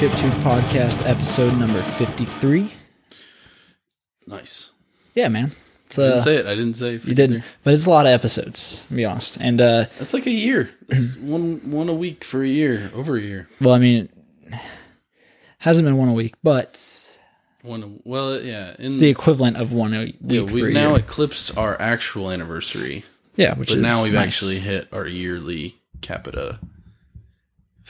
Chip Tube Podcast, episode number 53. Nice. Yeah, man. It's, I uh, didn't say it. I didn't say. you didn't, but it's a lot of episodes, to be honest. And, uh, That's like a year. One one a week for a year. Over a year. well, I mean, it hasn't been one a week, but One. Well, yeah. In, it's the equivalent of one a week yeah, we now year. eclipsed our actual anniversary, yeah, which but is now we've nice. actually hit our yearly capita.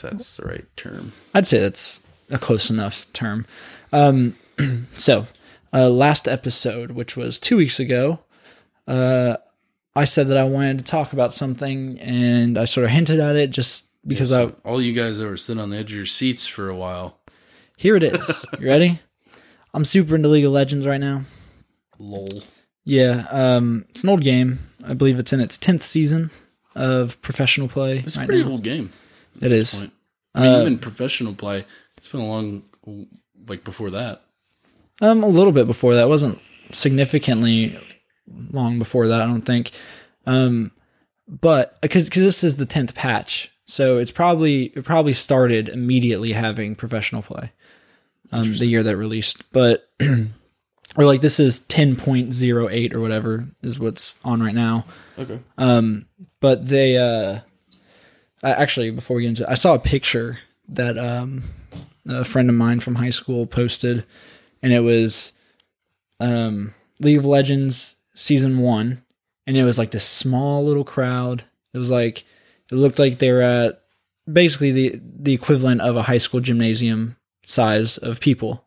If that's the right term. I'd say that's a close enough term. Um, so, uh, last episode, which was two weeks ago, uh, I said that I wanted to talk about something, and I sort of hinted at it just because So all you guys that were sitting on the edge of your seats for a while. Here it is. You ready? I'm super into League of Legends right now. Lol. Yeah, um, it's an old game. I believe it's in its tenth season of professional play It's a pretty now. old game. It this point. I mean, Uh, even professional play. It's been a long, like before that. Um, a little bit before that. It wasn't significantly long before that. I don't think. Um, but because because this is the tenth patch, so it's probably it probably started immediately having professional play. Um, the year that released, but or like this is ten point zero eight or whatever is what's on right now. Okay. Um, but they uh, I, actually before we get into, it, I saw a picture that um a friend of mine from high school posted, and it was um League of Legends season one, and it was like this small little crowd. It was like it looked like they were at basically the the equivalent of a high school gymnasium size of people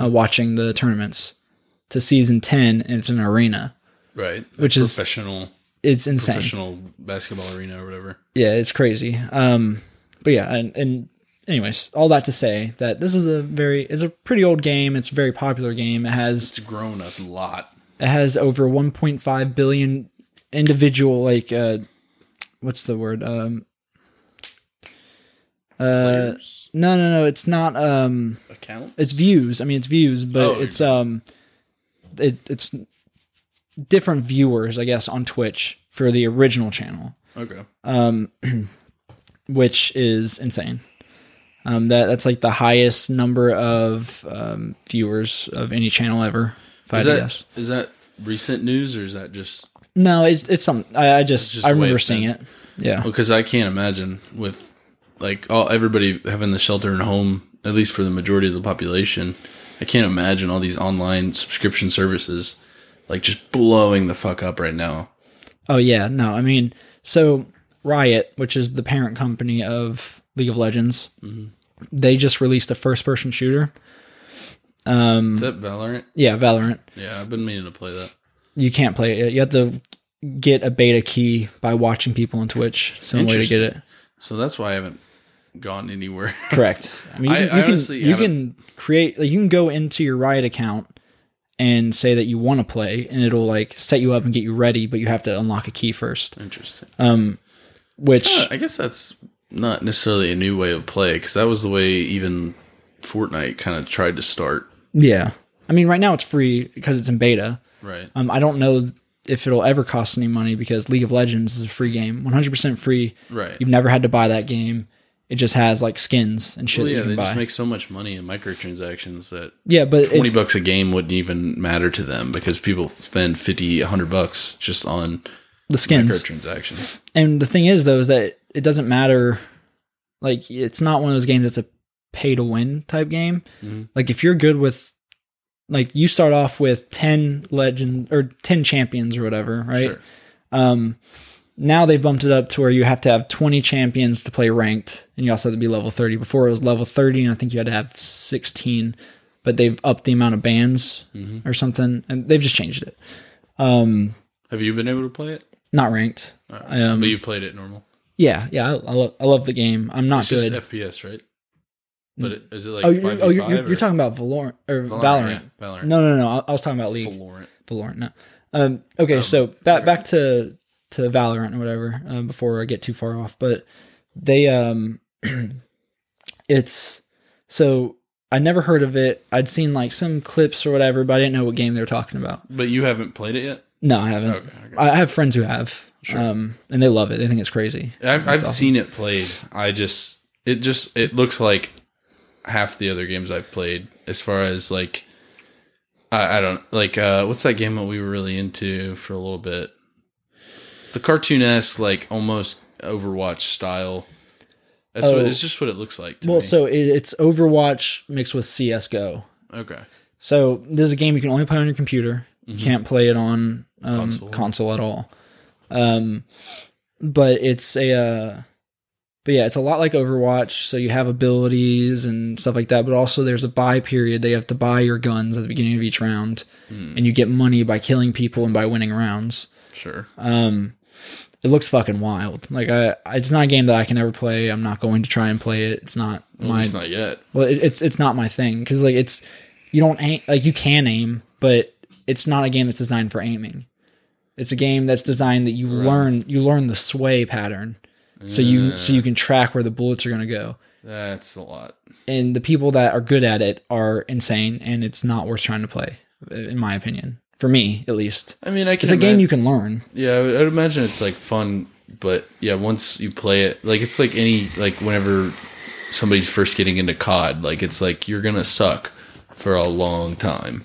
uh, watching the tournaments. To season ten, and it's an arena. Right. Which is- professional. It's insane. professional basketball arena or whatever. yeah, it's crazy. Um, but yeah, and, and anyways, all that to say that this is a very it's a pretty old game. It's a very popular game. It has It's grown a lot. it has over 1.5 billion individual like uh, what's the word? Um, uh, Players. no, no, no. It's not. Um, Account. it's views. I mean, it's views, but Oh, it's um, it, it's different viewers, I guess, on Twitch for the original channel Okay. um, which is insane. Um, that that's like the highest number of um, viewers of any channel ever. If Is to that guess. is that recent news or is that just No, it's it's some. I, I just, just I remember seeing been. it. Yeah, because I can't imagine with like all everybody having the shelter in home at least for the majority of the population. I can't imagine all these online subscription services like just blowing the fuck up right now. Oh yeah, no, I mean, so Riot, which is the parent company of League of Legends, Mm-hmm. they just released a first-person shooter. Um, Is that Valorant? yeah, Valorant. Yeah, I've been meaning to play that. You can't play it. You have to get a beta key by watching people on Twitch. Some way to get it. So that's why I haven't gone anywhere. Correct. I mean, you, I- you I can you can create like you can go into your Riot account and say that you want to play, and it'll like set you up and get you ready, but you have to unlock a key first. Interesting. Um, which Uh, I guess that's not necessarily a new way of play because that was the way even Fortnite kind of tried to start. yeah, I mean, right now it's free because it's in beta. Right. Um, I don't know if it'll ever cost any money because League of Legends is a free game, one hundred percent free. Right. You've never had to buy that game. It just has like skins and shit Well, yeah, they can just make so much money in microtransactions that yeah, but it- 20 bucks a game wouldn't even matter to them because people spend 50 100 bucks just on the skins. microtransactions And the thing is, though, is that it doesn't matter. Like, it's not one of those games that's a pay to win type game. Mhm. Like, if you're good with, like, you start off with 10 legend or 10 champions or whatever, right? Sure. Um, now they've bumped it up to where you have to have 20 champions to play ranked, and you also have to be level 30. Before it was level 30, and I think you had to have 16, but they've upped the amount of bands Mm-hmm. or something, and they've just changed it. Um, have you been able to play it not ranked. Um, but you've played it normal Yeah, yeah, I, I, love, I love the game. I'm not it's good. just fps right but it, is it like oh, you're, oh, you're, 5v5 you're, you're talking about Valorant or Valorant. Valorant, yeah, Valorant. No, no, no. I, I was talking about League. Valorant. Valorant. No. Um, okay, so back back to to Valorant or whatever. Um, before I get too far off, but they um, it's so I never heard of it. I'd seen like some clips or whatever, but I didn't know what game they were talking about. but you haven't played it yet No, I haven't. Okay, okay. I have friends who have, um, and they love it. They think it's crazy. I've, I've awesome. seen it played. I just it just it looks like half the other games I've played. As far as like, I, I don't like uh, what's that game that we were really into for a little bit. The cartoonesque, like almost Overwatch style. That's what Oh. it's just what it looks like. To Well, me. so it, it's Overwatch mixed with CS:GO. okay, So this is a game you can only play on your computer. You can't play it on um, Console. console. at all. Um, but it's a, uh, but yeah, it's a lot like Overwatch. So you have abilities and stuff like that. But also there's a buy period. They have to buy your guns at the beginning of each round, and you get money by killing people and by winning rounds. sure. Um, it looks fucking wild. Like I, it's not a game that I can ever play. I'm not going to try and play it. It's not Well, my it's not yet. well, it, it's it's not my thing because like it's you don't aim like you can aim, but it's not a game that's designed for aiming. It's a game that's designed that you learn you learn the sway pattern, so you so you can track where the bullets are going to go. That's a lot. And the people that are good at it are insane, and it's not worth trying to play, in my opinion. For me, at least, I mean, I can it's a game you can learn. Yeah, I would, I'd imagine it's like fun, but yeah, once you play it, like it's like any like whenever somebody's first getting into COD, like it's like you're gonna suck for a long time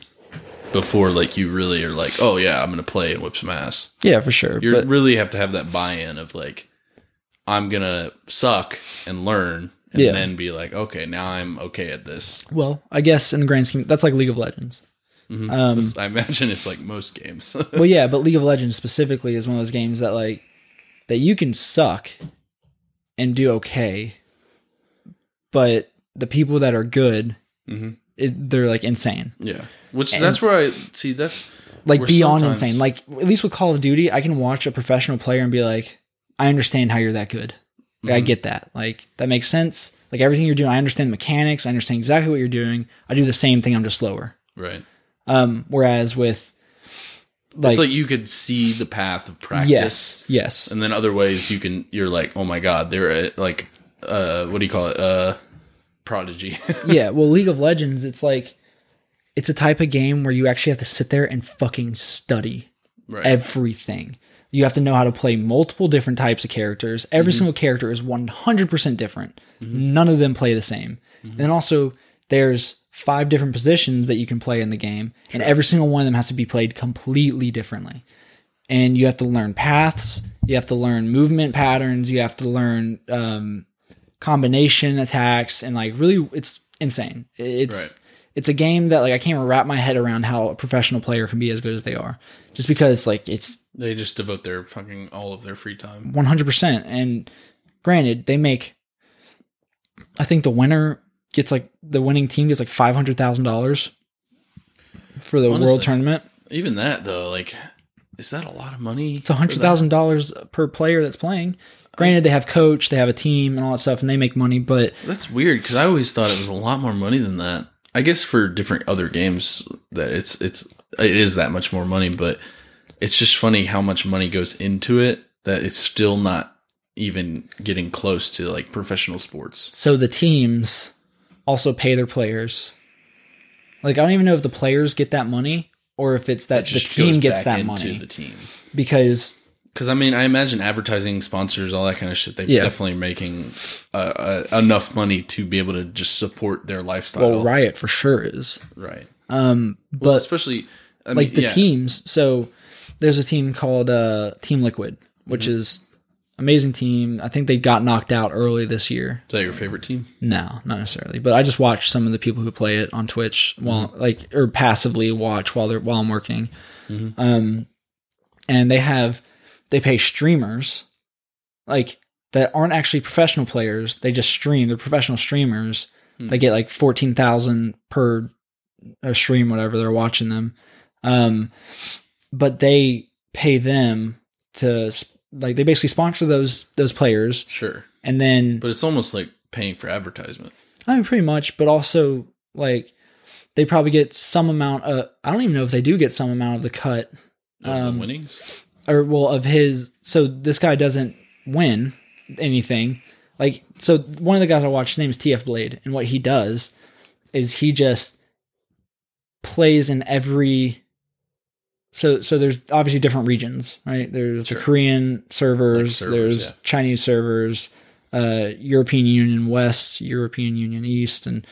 before like you really are like, oh yeah, I'm gonna play and whip some ass. Yeah, for sure. You really have to have that buy-in of like, I'm gonna suck and learn, and Yeah. then be like, okay, now I'm okay at this. well, I guess in the grand scheme, that's like League of Legends. Um, I imagine it's like most games. well, yeah, but League of Legends specifically is one of those games that like that you can suck and do okay, but the people that are good, Mhm. it, they're like insane, yeah, which that's where I see that's like beyond sometimes- insane. Like at least with Call of Duty, I can watch a professional player and be like, I understand how you're that good. Like, I get that. Like that makes sense. Like everything you're doing, I understand the mechanics. I understand exactly what you're doing. I do the same thing. I'm just slower. right. Um, whereas with like, it's like you could see the path of practice. yes, yes, And then other ways you can you're like, oh my god, they're uh, like uh what do you call it? Uh prodigy. yeah, well, League of Legends, it's like it's a type of game where you actually have to sit there and fucking study right. everything. You have to know how to play multiple different types of characters. Every single character is 100% different. None of them play the same. And also there's five different positions that you can play in the game, and every single one of them has to be played completely differently. And you have to learn paths, you have to learn movement patterns, you have to learn um, combination attacks, and like really, it's insane. It's Right. it's a game that like I can't wrap my head around how a professional player can be as good as they are, just because like it's they just devote their fucking all of their free time. 100%. And granted, they make, I think the winner gets like, the winning team gets like $500,000 for the Honestly. world tournament. Even that though, like is that a lot of money? It's $100,000 per player that's playing. Granted, they have coach, they have a team and all that stuff, and they make money, but That's weird because I always thought it was a lot more money than that. I guess for different other games that it's it's it is that much more money, but it's just funny how much money goes into it that it's still not even getting close to like professional sports. so the teams also pay their players. Like, I don't even know if the players get that money or if it's that the team gets that money the team. because Because I mean, I imagine advertising, sponsors, all that kind of shit. They're Yeah. definitely making uh, uh, enough money to be able to just support their lifestyle. well, Riot for sure is. right. Um, but Well, especially I like the yeah. teams. So there's a team called uh, Team Liquid, which Mm-hmm. is amazing team. I think they got knocked out early this year. Is that your favorite team? No, not necessarily, but I just watch some of the people who play it on Twitch while Mm-hmm. like or passively watch while they're while I'm working. Mm-hmm. Um, and they have they pay streamers like that aren't actually professional players. They just stream. They're professional streamers. Hmm. They get like fourteen thousand per a stream, whatever they're watching them. Um, but they pay them to sp- like they basically sponsor those those players, Sure, and then but it's almost like paying for advertisement. I mean, pretty much, but also like they probably get some amount of. I don't even know if they do get some amount of the cut, Of Um, the winnings. or well, of his. So this guy doesn't win anything. Like, so one of the guys I watch, his name is TF Blade, and what he does is he just plays in every. So, so there's obviously different regions, right? There's Sure. the Korean servers, servers, there's yeah. Chinese servers, uh, European Union West, European Union East, and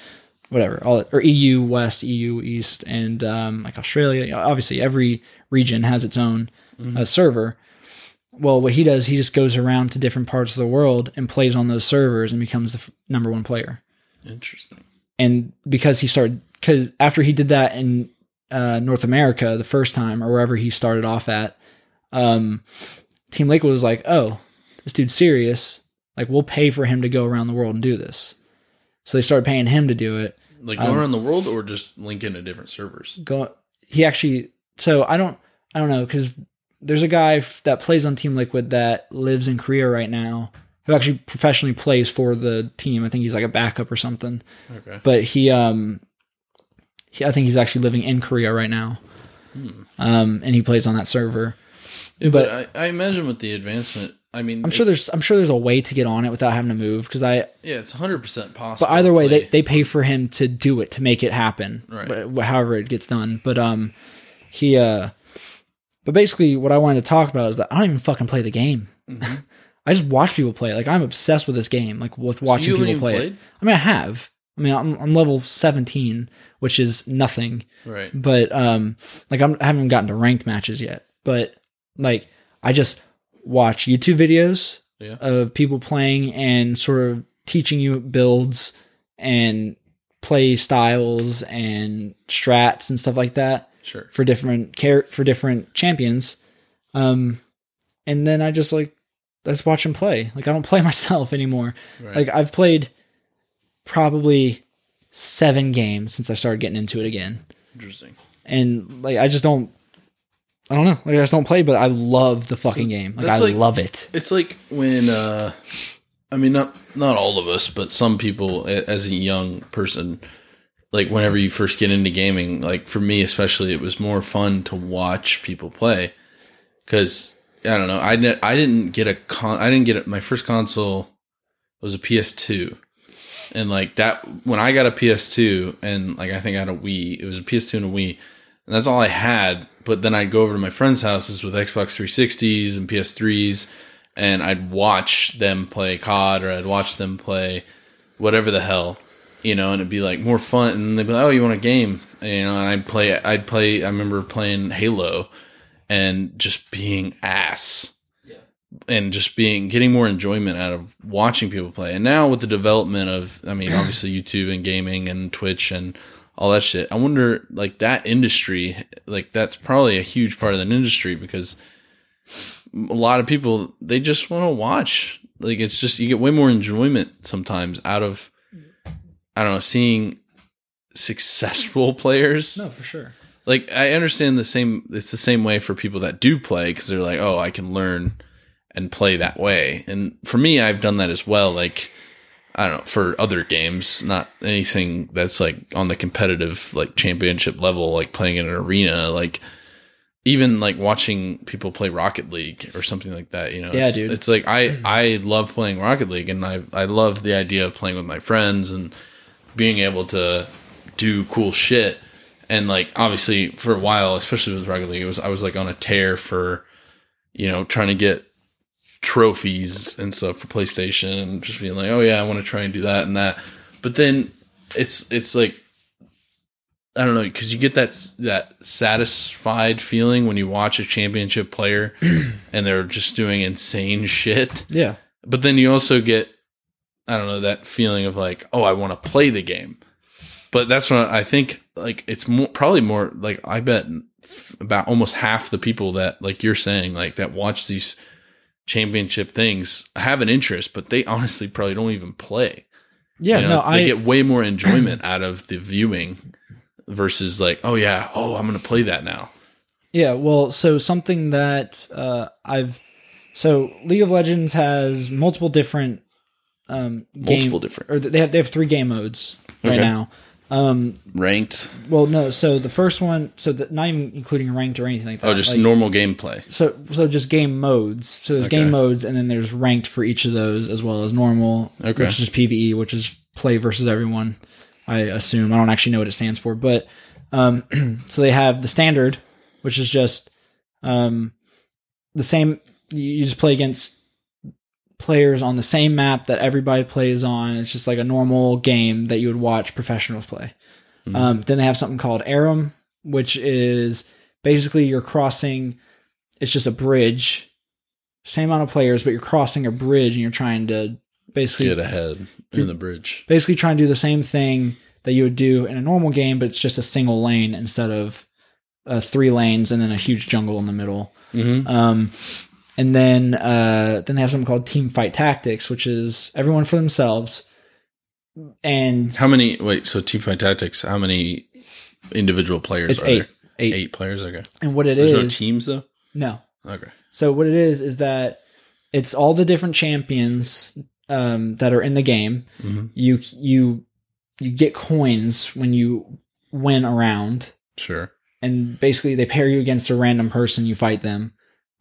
whatever, all or EU West, EU East, and um, like Australia. Obviously, every region has its own uh, server. Well, what he does, he just goes around to different parts of the world and plays on those servers and becomes the f- number one player. Interesting. And because he started, because after he did that in uh, North America the first time or wherever he started off at, um, Team Liquid was like, "Oh, this dude's serious. Like, we'll pay for him to go around the world and do this." So they started paying him to do it. Like go around the world or just link into different servers? Go. He actually. So I don't. I don't know because there's a guy f- that plays on Team Liquid that lives in Korea right now who actually professionally plays for the team. I think he's like a backup or something. Okay. But he um. He, I think he's actually living in Korea right now. Hmm. Um, and he plays on that server. but but- I, I imagine with the advancement, I mean, I'm sure there's I'm sure there's a way to get on it without having to move because I yeah, it's 100 percent possible. but either way they, they pay for him to do it to make it happen Right. however it gets done but um he uh but basically what I wanted to talk about is that I don't even fucking play the game I just watch people play like I'm obsessed with this game like with watching Mm-hmm. you people play it played? I mean I have I mean I'm, I'm level 17 which is nothing right. but um like I'm, i haven't gotten to ranked matches yet but like i just watch youtube videos Yeah. of people playing and sort of teaching you builds and play styles and strats and stuff like that Sure. for different care for different champions um and then i just like I just watch them play like i don't play myself anymore Right. like i've played probably seven games since i started getting into it again Interesting. and like I just don't I don't know. Like I just don't play, but I love the fucking game. Like I like- love it. It's like when uh I mean not not all of us, but some people as a young person like whenever you first get into gaming, like for me especially it was more fun to watch people play cuz I don't know, I ne- I didn't get a con- I didn't get a, my first console was a PS2. And like that when I got a PS2 and like I think I had a Wii, it was a PS2 and a Wii. And that's all I had. But then I'd go over to my friends' houses with Xbox 360s and PS3s, and I'd watch them play COD or I'd watch them play whatever the hell, you know, and it'd be like more fun. And they'd be like, "Oh, you want a game?" You know, and I'd play. I'd play. I remember playing Halo, and just being ass, and just being getting more enjoyment out of watching people play. And now with the development of, I mean, obviously YouTube and gaming and Twitch and all that shit. I wonder, like that industry, like that's probably a huge part of the industry because a lot of people they just want to watch. Like it's just you get way more enjoyment sometimes out of I don't know seeing successful players. No, for sure. Like I understand the same. It's the same way for people that do play because they're like, oh, I can learn and play that way. And for me, I've done that as well. Like I don't know for other games, not anything that's like on the competitive like championship level, like playing in an arena, like even like watching people play Rocket League or something like that. You know, Yeah, it's, dude. It's like I I love playing Rocket League, and I I love the idea of playing with my friends and being able to do cool shit. And like obviously for a while, especially with Rocket League, it was I was like on a tear for you know trying to get trophies and stuff for PlayStation and just being like, oh yeah, I want to try and do that and that. But then it's it's like I don't know because you get that that satisfied feeling when you watch a championship player and they're just doing insane shit. Yeah. But then you also get I don't know that feeling of like, oh, I want to play the game. But that's what I think. Like it's more probably more like I bet about almost half the people that like you're saying like that watch these championship things have an interest, but they honestly probably don't even play. Yeah. You know, no, they I get way more enjoyment out of the viewing versus like, oh yeah, oh I'm gonna play that now. Yeah, well, so something that uh, I've so League of Legends has multiple different um game Multiple different. or they have they have three game modes right Okay. now. Um Ranked. well no, so the first one so the, not even including ranked or anything like that. Oh, just like, normal gameplay. so so just game modes. So there's game modes and then there's ranked for each of those as well as normal, Okay. which is PvE, which is play versus everyone. I assume I don't actually know what it stands for, but um, so they have the standard, which is just um, the same. You just play against players on the same map that everybody plays on. It's just like a normal game that you would watch professionals play. Um, then they have something called Aram, which is basically you're crossing. It's just a bridge, same amount of players, but you're crossing a bridge and you're trying to basically Get ahead in the bridge. basically trying to do the same thing that you would do in a normal game, but it's just a single lane instead of uh, three lanes and then a huge jungle in the middle. Mm-hmm. Um, and then uh, then they have something called Team Fight Tactics, which is everyone for themselves. And How many? Wait, so Team Fight Tactics. How many individual players? it's are eight, there? eight, Eight players. Okay. And what it There's is, no teams though. no. Okay. So what it is is that it's all the different champions um, that are in the game. Mhm. You you you get coins when you win a round. Sure. and basically they pair you against a random person. You fight them.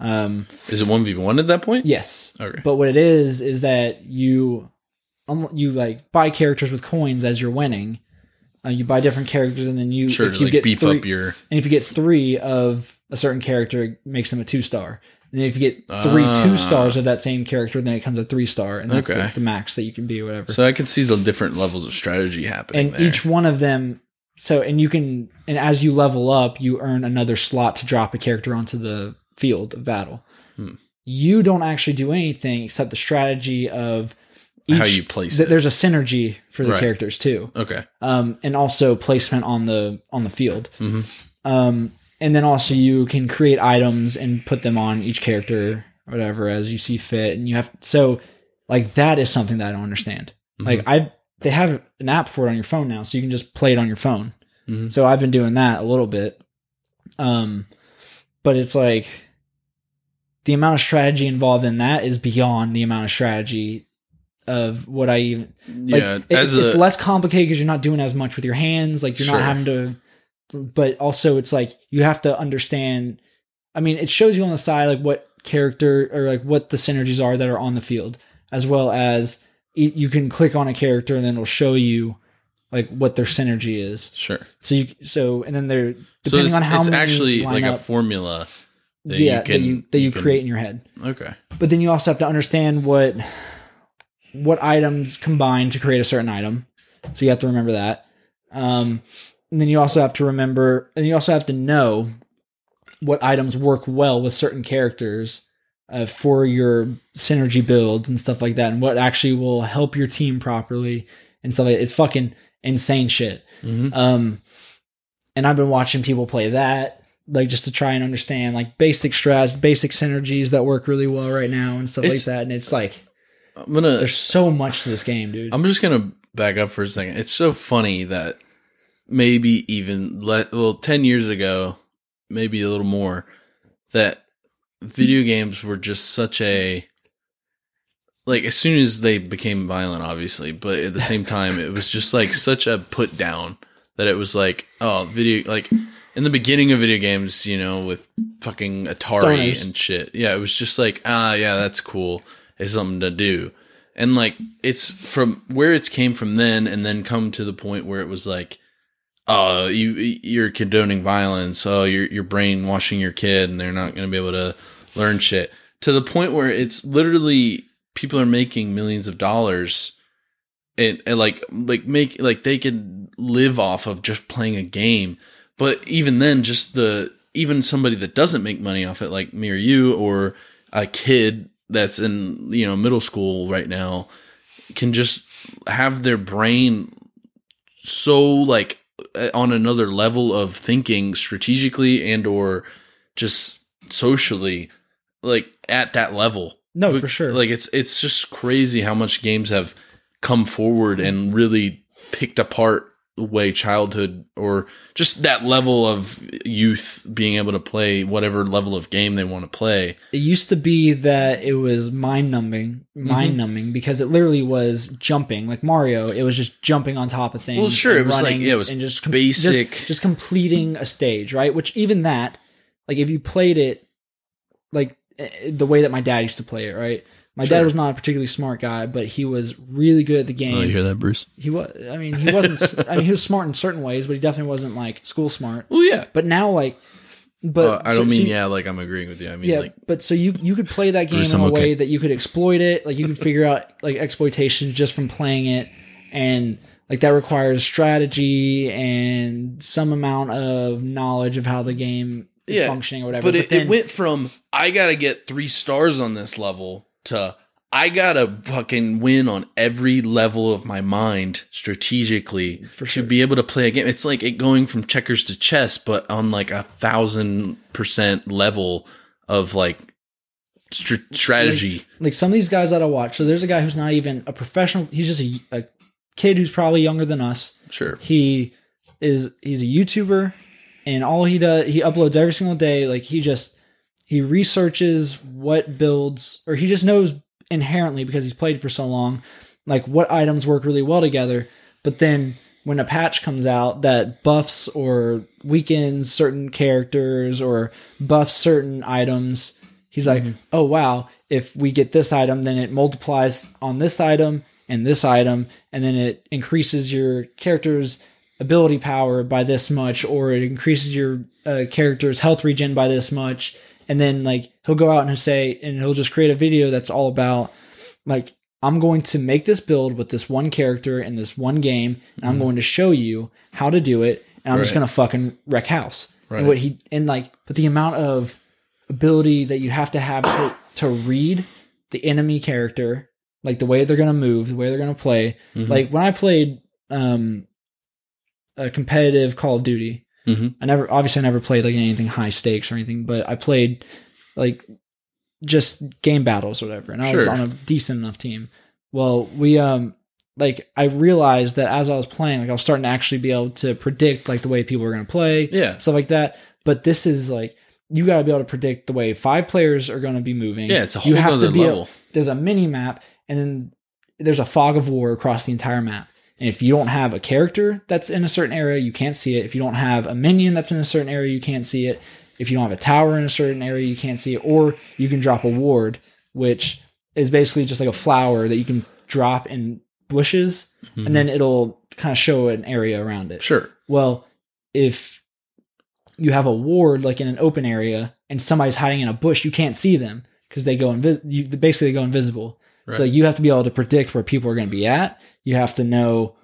Um, Is it one v one at that point? yes, Okay. but what it is is that you um, you like buy characters with coins as you're winning. Uh, you buy different characters, and then you Sure. if you like get beef three, up your. and if you get three of a certain character, it makes them a two star. And if you get three Ah. two stars of that same character, then it comes a three star, and that's Okay. like the max that you can be, or whatever. So I can see the different levels of strategy happening. and there. each one of them so and you can and as you level up you earn another slot to drop a character onto the field of battle Hmm. you don't actually do anything except the strategy of each, how you place th- it. there's a synergy for the Right. characters too Okay. um, and also placement on the on the field Mhm. um, and then also you can create items and put them on each character whatever as you see fit and you have so like that is something that i don't understand Mm-hmm. like i they have an app for it on your phone now so you can just play it on your phone Mhm. so i've been doing that a little bit um but it's like the amount of strategy involved in that is beyond the amount of strategy of what i even like yeah. it- it's a less complicated because you're not doing as much with your hands like you're Sure. not having to but also it's like you have to understand i mean it shows you on the side like what character or like what the synergies are that are on the field as well as you can click on a character and then it'll show you like what their synergy is sure. so you so and then they're So depending it's, on how it's many actually like a formula. That yeah you can, that you that you, can- create in your head Okay. but then you also have to understand what what items combine to create a certain item so you have to remember that um and then you also have to remember and you also have to know what items work well with certain characters uh, for your synergy builds and stuff like that and what actually will help your team properly and stuff like it's fucking insane shit hmm um, and I've been watching people play that, like just to try and understand like basic strats, basic synergies that work really well right now and stuff It's- like that. And it's like I'm gonna. there's so much to this game, dude. I'm just gonna back up for a second. It's so funny that maybe even le- well, ten years ago, maybe a little more, that video games were just such a like as soon as they became violent, obviously, but at the same time, it was just like such a put down that it was like, oh, video like in the beginning of video games, you know, with fucking Atari Stoners. and shit. Yeah, it was just like, ah, yeah, that's cool. It's something to do. And like it's from where it's came from then and then come to the point where it was like, oh, you you're condoning violence. Oh, you're you're brainwashing your kid and they're not gonna be able to learn shit. To the point where it's literally people are making millions of dollars and, and like like make like they could live off of just playing a game. But even then, just the even somebody that doesn't make money off it, like me or you, or a kid that's in you know middle school right now, can just have their brain so like uh, on another level of thinking strategically and or just socially like at that level no, but, for sure. Like it's it's just crazy how much games have come forward and really picked apart the way childhood or just that level of youth being able to play whatever level of game they want to play. it used to be that it was mind numbing, Mm-hmm. mind numbing because it literally was jumping like Mario. It was just jumping on top of things. Well, sure, it was like- yeah, it was and just com- basic. just, just completing a stage, right? Which even that, like if you played it like the way that my dad used to play it, right? My dad was not a particularly smart guy, but he was really good at the game. Oh, you hear that, Bruce? he was. I mean, he wasn't. I mean, he was smart in certain ways, but he definitely wasn't like school smart. Well, yeah. But now, like, but Uh, I don't mean so- yeah, like I'm agreeing with you. I mean yeah, like but so you you could play that game in Bruce, I'm a okay. way that you could exploit it. Like you could figure out like exploitation just from playing it, and like that requires strategy and some amount of knowledge of how the game is Yeah, functioning or whatever. But it, then, it went from I gotta get three stars on this level to I gotta fucking win on every level of my mind strategically to be able to play a game. It's like it going from checkers to chess, but on like a thousand percent level of like str- strategy. like some of these guys that I watch. So there's a guy who's not even a professional. He's just a, a kid who's probably younger than us. sure. he is he's a YouTuber and all he does he uploads every single day like he just he researches what builds or he just knows inherently because he's played for so long like what items work really well together. But then when a patch comes out that buffs or weakens certain characters or buffs certain items he's like mm-hmm. oh wow if we get this item then it multiplies on this item and this item and then it increases your character's ability power by this much or it increases your uh, character's health regen by this much and then like he'll go out and he'll say and he'll just create a video that's all about like i'm going to make this build with this one character in this one game and i'm going to show you how to do it and i'm just going to fucking wreck house Right. and what he and like but the amount of ability that you have to have to, to read the enemy character like the way they're going to move the way they're going to play Mhm. like when i played um a competitive call of duty Mhm. i never obviously i never played like anything high stakes or anything but i played like just game battles or whatever and i was on a decent enough team well we um like i realized that as i was playing like i was starting to actually be able to predict like the way people were going to play Yeah. stuff like that. But this is like you got to be able to predict the way five players are going to be moving. Yeah, it's a you whole other be level. able- there's a mini map, and then there's a fog of war across the entire map. And if you don't have a character that's in a certain area, you can't see it. If you don't have a minion that's in a certain area, you can't see it. If you don't have a tower in a certain area, you can't see it. Or you can drop a ward, which is basically just like a flower that you can drop in bushes, and mm-hmm. then it'll kind of show an area around it. Sure. Well, if you have a ward like in an open area and somebody's hiding in a bush, you can't see them because they go invis- you basically they go invisible. So you have to be able to predict where people are going to be at. You have to know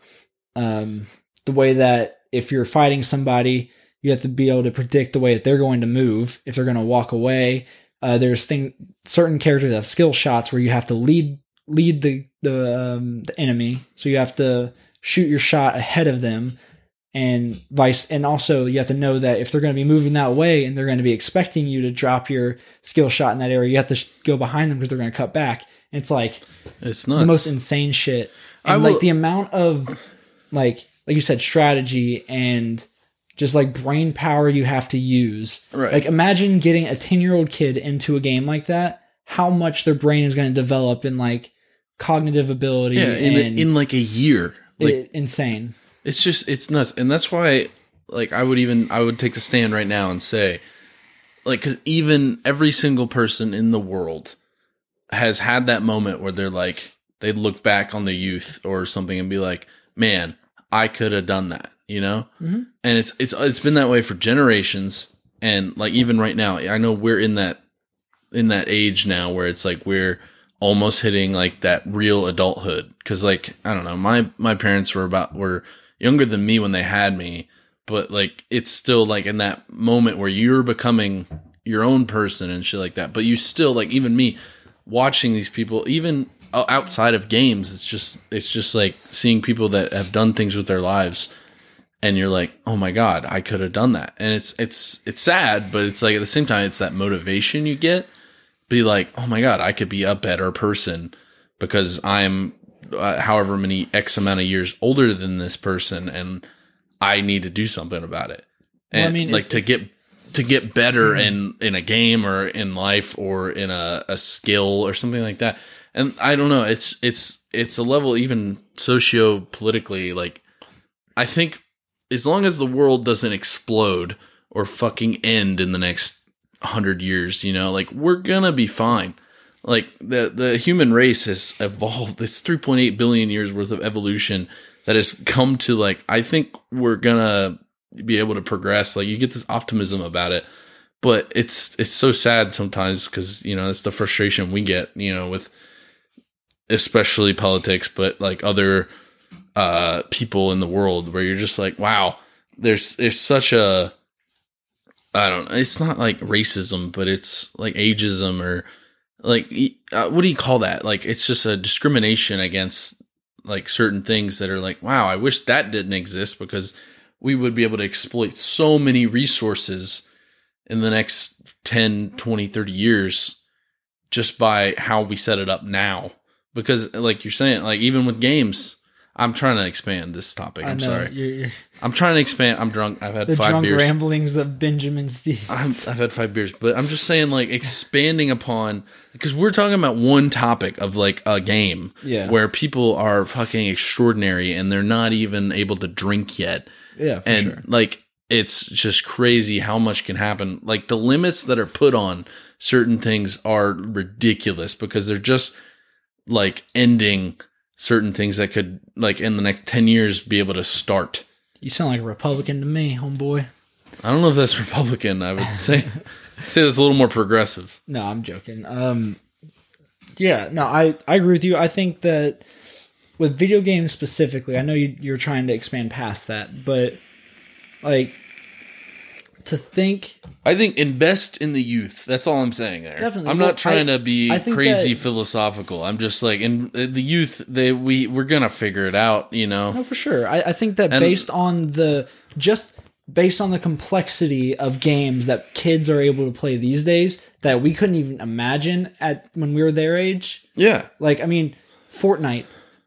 um, the way that if you're fighting somebody, you have to be able to predict the way that they're going to move. If they're going to walk away, uh, there's thing certain characters have skill shots where you have to lead lead the the um, the enemy. So you have to shoot your shot ahead of them and vice and also you have to know that if they're going to be moving that way and they're going to be expecting you to drop your skill shot in that area you have to sh- go behind them because they're going to cut back and it's like It's nuts. the most insane shit I and will- like the amount of like like you said strategy and just like brain power you have to use Right. like imagine getting a 10 year old kid into a game like that how much their brain is going to develop in like cognitive ability yeah, in, a- in like a year. Like it- insane It's just it's nuts, and that's why like I would even I would take the stand right now and say, like, because even every single person in the world has had that moment where they're like they look back on the youth or something and be like, man, I could have done that, you know. Mhm. And it's it's it's been that way for generations, and like even right now, I know we're in that in that age now where it's like we're almost hitting like that real adulthood because like i don't know my my parents were about were younger than me when they had me but like it's still like in that moment where you're becoming your own person and shit like that but you still like even me watching these people even uh, outside of games it's just it's just like seeing people that have done things with their lives and you're like oh my god i could have done that. And it's it's it's sad but it's like at the same time it's that motivation you get. Be like, oh my god, I could be a better person because I'm uh, however many X amount of years older than this person, and I need to do something about it. Well, I mean, like it- to get to get better in in a game or in life or in a, a skill or something like that. And I don't know, it's it's it's a level even socio politically like I think as long as the world doesn't explode or fucking end in the next hundred years, you know, like we're gonna be fine. Like the the human race has evolved. It's 3.8 billion years worth of evolution that has come to like I think we're gonna be able to progress. Like you get this optimism about it, but it's it's so sad sometimes because you know it's the frustration we get you know with especially politics but like other uh people in the world where you're just like wow there's there's such a i don't it's not like racism but it's like ageism or like uh, what do you call that? Like it's just a discrimination against like certain things that are like wow i wish that didn't exist because we would be able to exploit so many resources in the next 10 20 30 years just by how we set it up now. Because like you're saying like even with games i'm trying to expand this topic. I'm sorry. You're, you're, i'm trying to expand i'm drunk i've had the five drunk beers ramblings of Benjamin Stevens. I'm, I've had five beers, but I'm just saying, like, expanding upon because we're talking about one topic of like a game, Yeah. where people are fucking extraordinary and they're not even able to drink yet, yeah, for and sure. like it's just crazy how much can happen. Like the limits that are put on certain things are ridiculous because they're just like ending certain things that could like in the next 10 years be able to start. You sound like a Republican to me, homeboy. I don't know if that's Republican. I would say say that's a little more progressive. No, I'm joking. Um, yeah, no, I I agree with you. I think that with video games specifically, I know you, you're trying to expand past that, but like to think I think invest in the youth. That's all I'm saying there. Definitely. I'm Well, not trying I- to be I think crazy that- philosophical. I'm just like in uh, the youth. They we we're gonna figure it out. You know. No, for sure. I, I think that based on the just based on the complexity of games that kids are able to play these days, that we couldn't even imagine at when we were their age. Yeah. Like, I mean, Fortnite.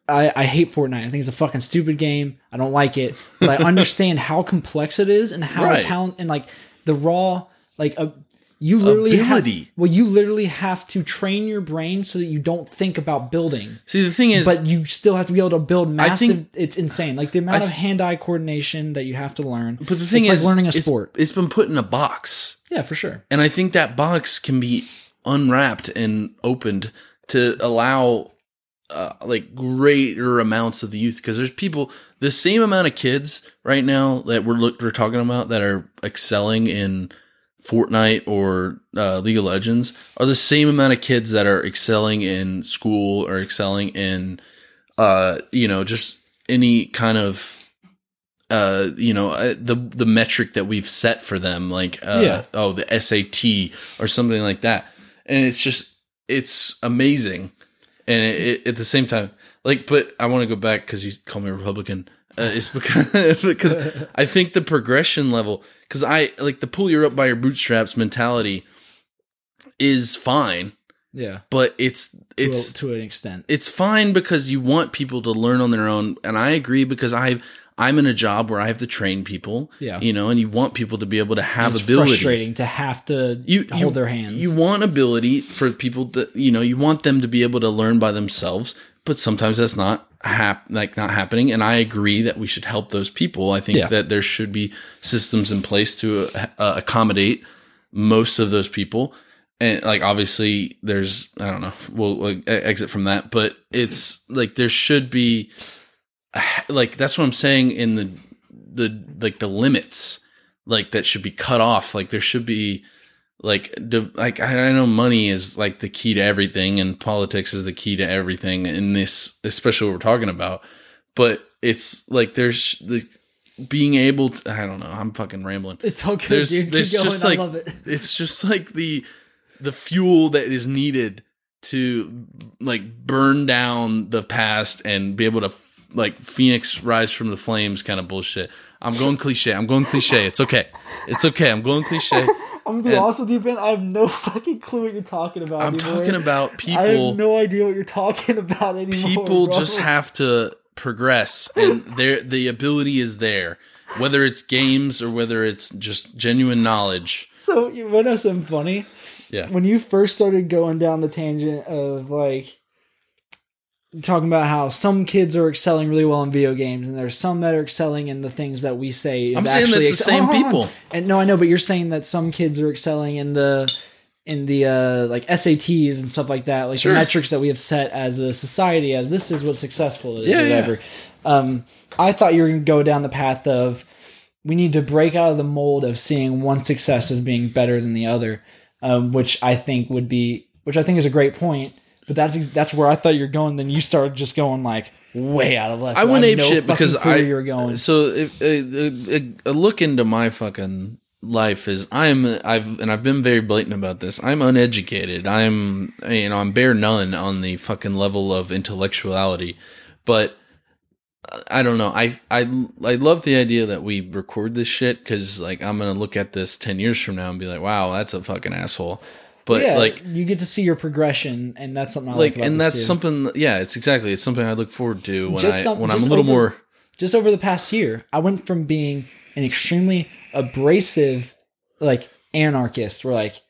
I, I hate Fortnite. I think it's a fucking stupid game. I don't like it, but I understand how complex it is and how Right. talent and like the raw like uh, you literally have, Ability. well, you literally have to train your brain so that you don't think about building See, the thing is, but you still have to be able to build massive. think- it's insane, like the amount I of hand-eye coordination that you have to learn. but the thing it's is, like learning a it's- sport. It's been put in a box, yeah, for sure. and I think that box can be unwrapped and opened to allow uh, like greater amounts of the youth because there's people the same amount of kids right now that we're look, we're talking about that are excelling in Fortnite or uh, League of Legends are the same amount of kids that are excelling in school or excelling in uh you know just any kind of uh you know uh, the the metric that we've set for them like uh Yeah. oh the SAT or something like that and it's just it's amazing and it, it, at the same time like but I want to go back cuz you call me a republican uh, it's because because I think the progression level cuz I like the pull you up by your bootstraps mentality is fine Yeah, but it's to, it's a, to an extent. it's fine because you want people to learn on their own and i agree because i i'm in a job where i have to train people Yeah. you know and you want people to be able to have ability. it's ability frustrating to have to you hold you, their hands. you want ability for people that you know you want them to be able to learn by themselves but sometimes that's not hap- like not happening and i agree that we should help those people i think Yeah. that there should be systems in place to uh, accommodate most of those people and like obviously there's i don't know we'll like, exit from that but it's like there should be like that's what i'm saying in the the like the limits like that should be cut off like there should be like the like I know money is like the key to everything and politics is the key to everything in this especially what we're talking about but it's like there's the being able to I don't know I'm fucking rambling it's okay. there's dude. Keep there's going. just I like it. it's just like the the fuel that is needed to like burn down the past and be able to like phoenix rise from the flames kind of bullshit i'm going cliche i'm going cliche it's okay it's okay i'm going cliche I'm gonna be honest with you, Ben. I have no fucking clue what you're talking about. i'm anymore. talking about people. I have no idea what you're talking about anymore. people bro. just have to progress and their the ability is there whether it's games or whether it's just genuine knowledge So you want to know something funny? yeah when you first started going down the tangent of like talking about how some kids are excelling really well in video games and there's some that are excelling in the things that we say is I'm saying actually that's the same on. people. and no i know but you're saying that some kids are excelling in the in the uh like sats and stuff like that like Sure. the metrics that we have set as a society as this is what successful is Yeah, or yeah. whatever um i thought you were going to go down the path of we need to break out of the mold of seeing one success as being better than the other, um, which I think would be, which I think is a great point. But that's that's where I thought you're going. Then you started just going like way out of left. I went ape no shit because I where you were going. So if, a, a, a look into my fucking life is I'm I've and I've been very blatant about this. I'm uneducated. I'm you know I'm bare none on the fucking level of intellectuality, but. I don't know. I I I love the idea that we record this shit because like I'm gonna look at this ten years from now and be like, wow, that's a fucking asshole. But yeah, like you get to see your progression, and that's something I like. like and that's too. something yeah it's exactly it's something i look forward to when Just i some- when i'm a little over- more just over the past year, I went from being an extremely abrasive, like anarchist, where like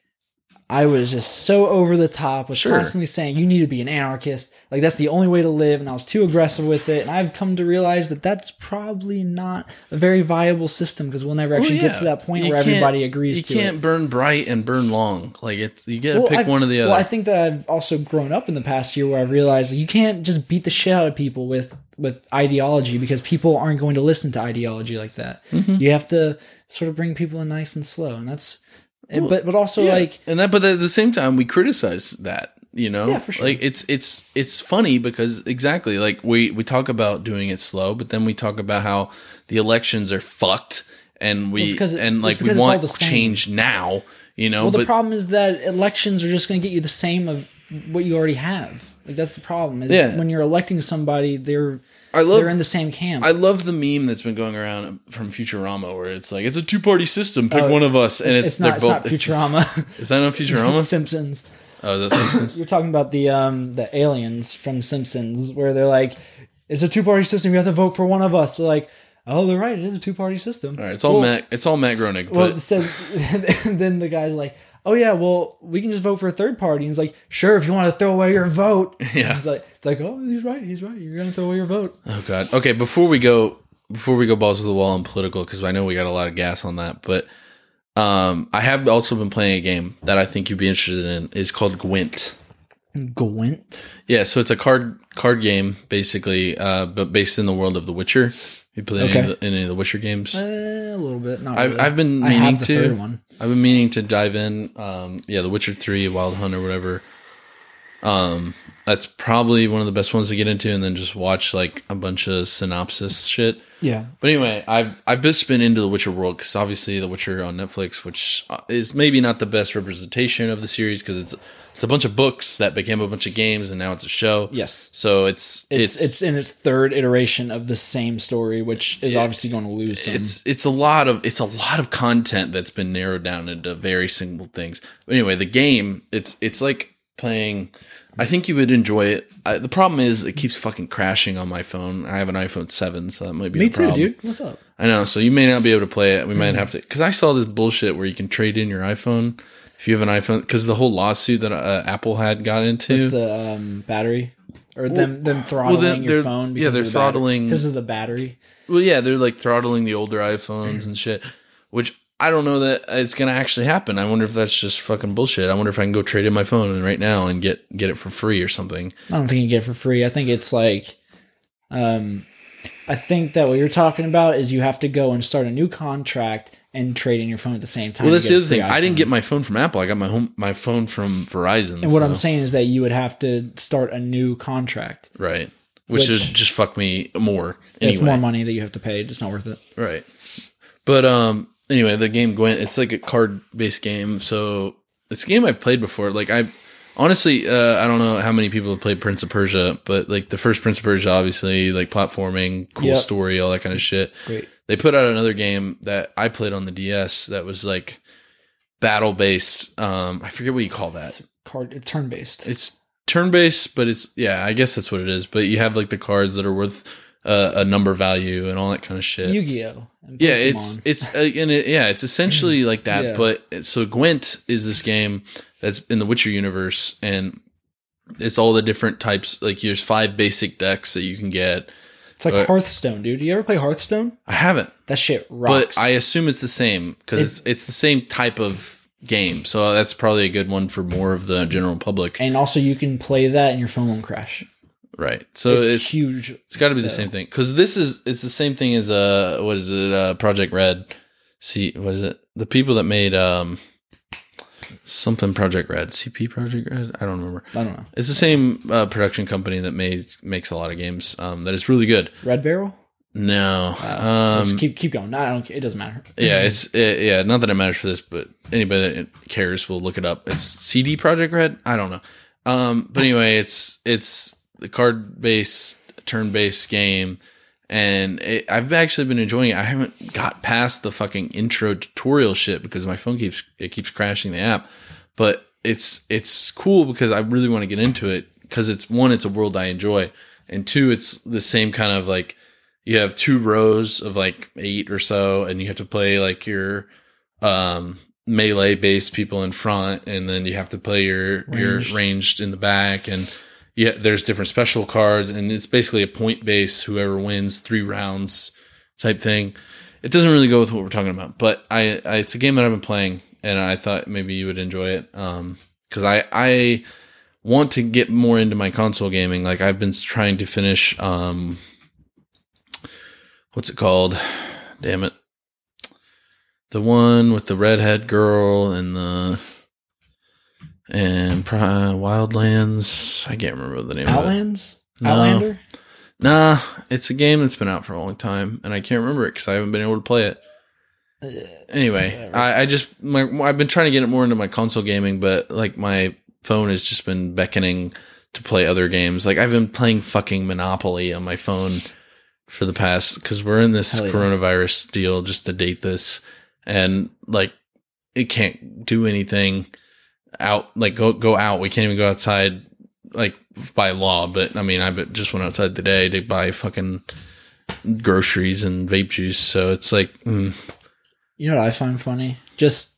I was just so over the top, was Sure. constantly saying you need to be an anarchist, like that's the only way to live, and I was too aggressive with it, and I've come to realize that that's probably not a very viable system because we'll never actually Well, get to that point You where everybody agrees you can't it. burn bright and burn long like it's you gotta Well, pick I've- one or the other Well, I think that I've also grown up in the past year where I've realized you can't just beat the shit out of people with with ideology because people aren't going to listen to ideology like that. Mm-hmm. You have to sort of bring people in nice and slow, and that's. And- but but also Yeah. like and that but at the same time we criticize that you know Yeah, for sure. like it's it's it's funny because exactly like we we talk about doing it slow but then we talk about how the elections are fucked and we because it- and like we because it's all want change now you know well, the but problem is that elections are just going to get you the same of what you already have. Like that's the problem. Is Yeah. when you're electing somebody, they're I love they're in the same camp. I love the meme that's been going around from Futurama where it's like it's a two party system. Pick Oh, one of us, and it's, it's, not. It's not both. it's- Futurama. Is that not Futurama? Simpsons. oh, is that Simpsons? You're talking about the um the aliens from Simpsons, where they're like, "It's a two party system. You have to vote for one of us." They're like, "Oh, they're right. It is a two party system." All right, it's all well, Matt. It's all Matt Groening. Well, But says, then the guy's like, "Oh yeah, well, we can just vote for a third party." And he's like, "Sure, if you want to throw away your vote." Yeah. It's like, it's like, oh, he's right. He's right. You're gonna throw away your vote. oh god. Okay, before we go, before we go balls to the wall and political, because I know we got a lot of gas on that. But um, I have also been playing a game that I think you'd be interested in. Is called Gwent. Gwent. Yeah, so it's a card card game basically, uh, but based in the world of The Witcher. You play any, of the, any of the Witcher games? Uh, a little bit. Not I've, really. I've been I meaning have the to. third one. I've been meaning to dive in. Um, yeah, The Witcher Three, Wild Hunt, or whatever. Um, that's probably one of the best ones to get into, and then just watch like a bunch of synopsis shit. Yeah. But anyway, I've I've just been into the Witcher world because obviously the Witcher on Netflix, which uh, is maybe not the best representation of the series because it's it's a bunch of books that became a bunch of games and now it's a show. Yes. So it's It's, it's in its third iteration of the same story, which is obviously going to lose some. it's it's a lot of it's a lot of content that's been narrowed down into very single things. But anyway, the game it's it's like playing. I think you would enjoy it. I, the problem is it keeps fucking crashing on my phone. I have an iPhone seven, so that might be Me too, problem. dude. What's up? I know, so you may not be able to play it. We might have to because I saw this bullshit where you can trade in your iPhone if you have an iPhone because the whole lawsuit that uh, Apple had got into. The um, battery or them them throttling then your phone. yeah, they're throttling- because of the battery. Well, yeah, they're like throttling the older iPhones and shit, which I don't know that it's gonna actually happen. I wonder if that's just fucking bullshit. I wonder if I can go trade in my phone right now and get get it for free or something. I don't think you get it for free. I think it's like, um, I think that what you're talking about is you have to go and start a new contract and trade in your phone at the same time. Well, that's the other thing. free I didn't get my phone from Apple. I got my home my phone from Verizon. And what so- I'm saying is that you would have to start a new contract. right, which, Which- would just fuck me more. Anyway, It's more money that you have to pay. It's not worth it. Right. But um anyway, the game Gwent, it's like a card based game. So it's a game I've played before. Like I honestly uh I don't know how many people have played Prince of Persia, but like the first Prince of Persia obviously like platforming, cool Yep. story, all that kind of shit. Great. They put out another game that I played on the DS that was like battle based um I forget what you call that. Card. It's turn based. It's turn based, but it's yeah, I guess that's what it is. But you have like the cards that are worth uh, a number value and all that kind of shit. Yu Gi Oh. Yeah, it's it's uh, and it, yeah, it's essentially like that. Yeah. But so Gwent is this game that's in the Witcher universe, and it's all the different types. Like there's five basic decks that you can get. it's like uh, Hearthstone, dude. Do you ever play Hearthstone? I haven't, That shit rocks. but I assume it's the same because it's, it's the same type of game. So that's probably a good one for more of the general public. and also you can play that and your phone won't crash. Right. So it's, it's huge. it's got to be the though. same thing because this is it's the same thing as uh what is it uh Projekt Red. See what is it? The people that made um something Projekt Red, CP Projekt Red. I don't remember. I don't know. It's the same uh, production company that makes makes a lot of games. Um, that is really good. Red Barrel. No, Uh, um, just keep keep going. No, I don't. It doesn't matter. yeah, it's it, yeah. Not that it matters for this, but anybody that cares will look it up. It's CD Projekt Red. I don't know. Um, but anyway, it's it's the card based turn based game, and it, I've actually been enjoying it. I haven't got past the fucking intro tutorial shit because my phone keeps it keeps crashing the app. But it's it's cool because I really want to get into it because it's one, it's a world I enjoy, and two, it's the same kind of like you have two rows of like eight or so, and you have to play like your um melee based people in front, and then you have to play your Ranged. your ranged in the back, and yeah, there's different special cards, and it's basically a point base. Whoever wins three rounds type thing. It doesn't really go with what we're talking about, but I, I it's a game that I've been playing, and I thought maybe you would enjoy it. Um, because I I want to get more into my console gaming. Like I've been trying to finish um what's it called? Damn it. The one with the redhead girl and the and Wildlands. I can't remember the name of it. Outlands. No. Outlander. Nah, it's a game that's been out for a long time, and I can't remember it because I haven't been able to play it. Anyway, I, I just my I've been trying to get it more into my console gaming, but like my phone has just been beckoning to play other games. Like I've been playing fucking Monopoly on my phone for the past because we're in this yeah. coronavirus deal just to date this, and like it can't do anything out like go go out. We can't even go outside like by law. But I mean, I just went outside today to buy fucking groceries and vape juice. So it's like. Mm, You know what I find funny? Just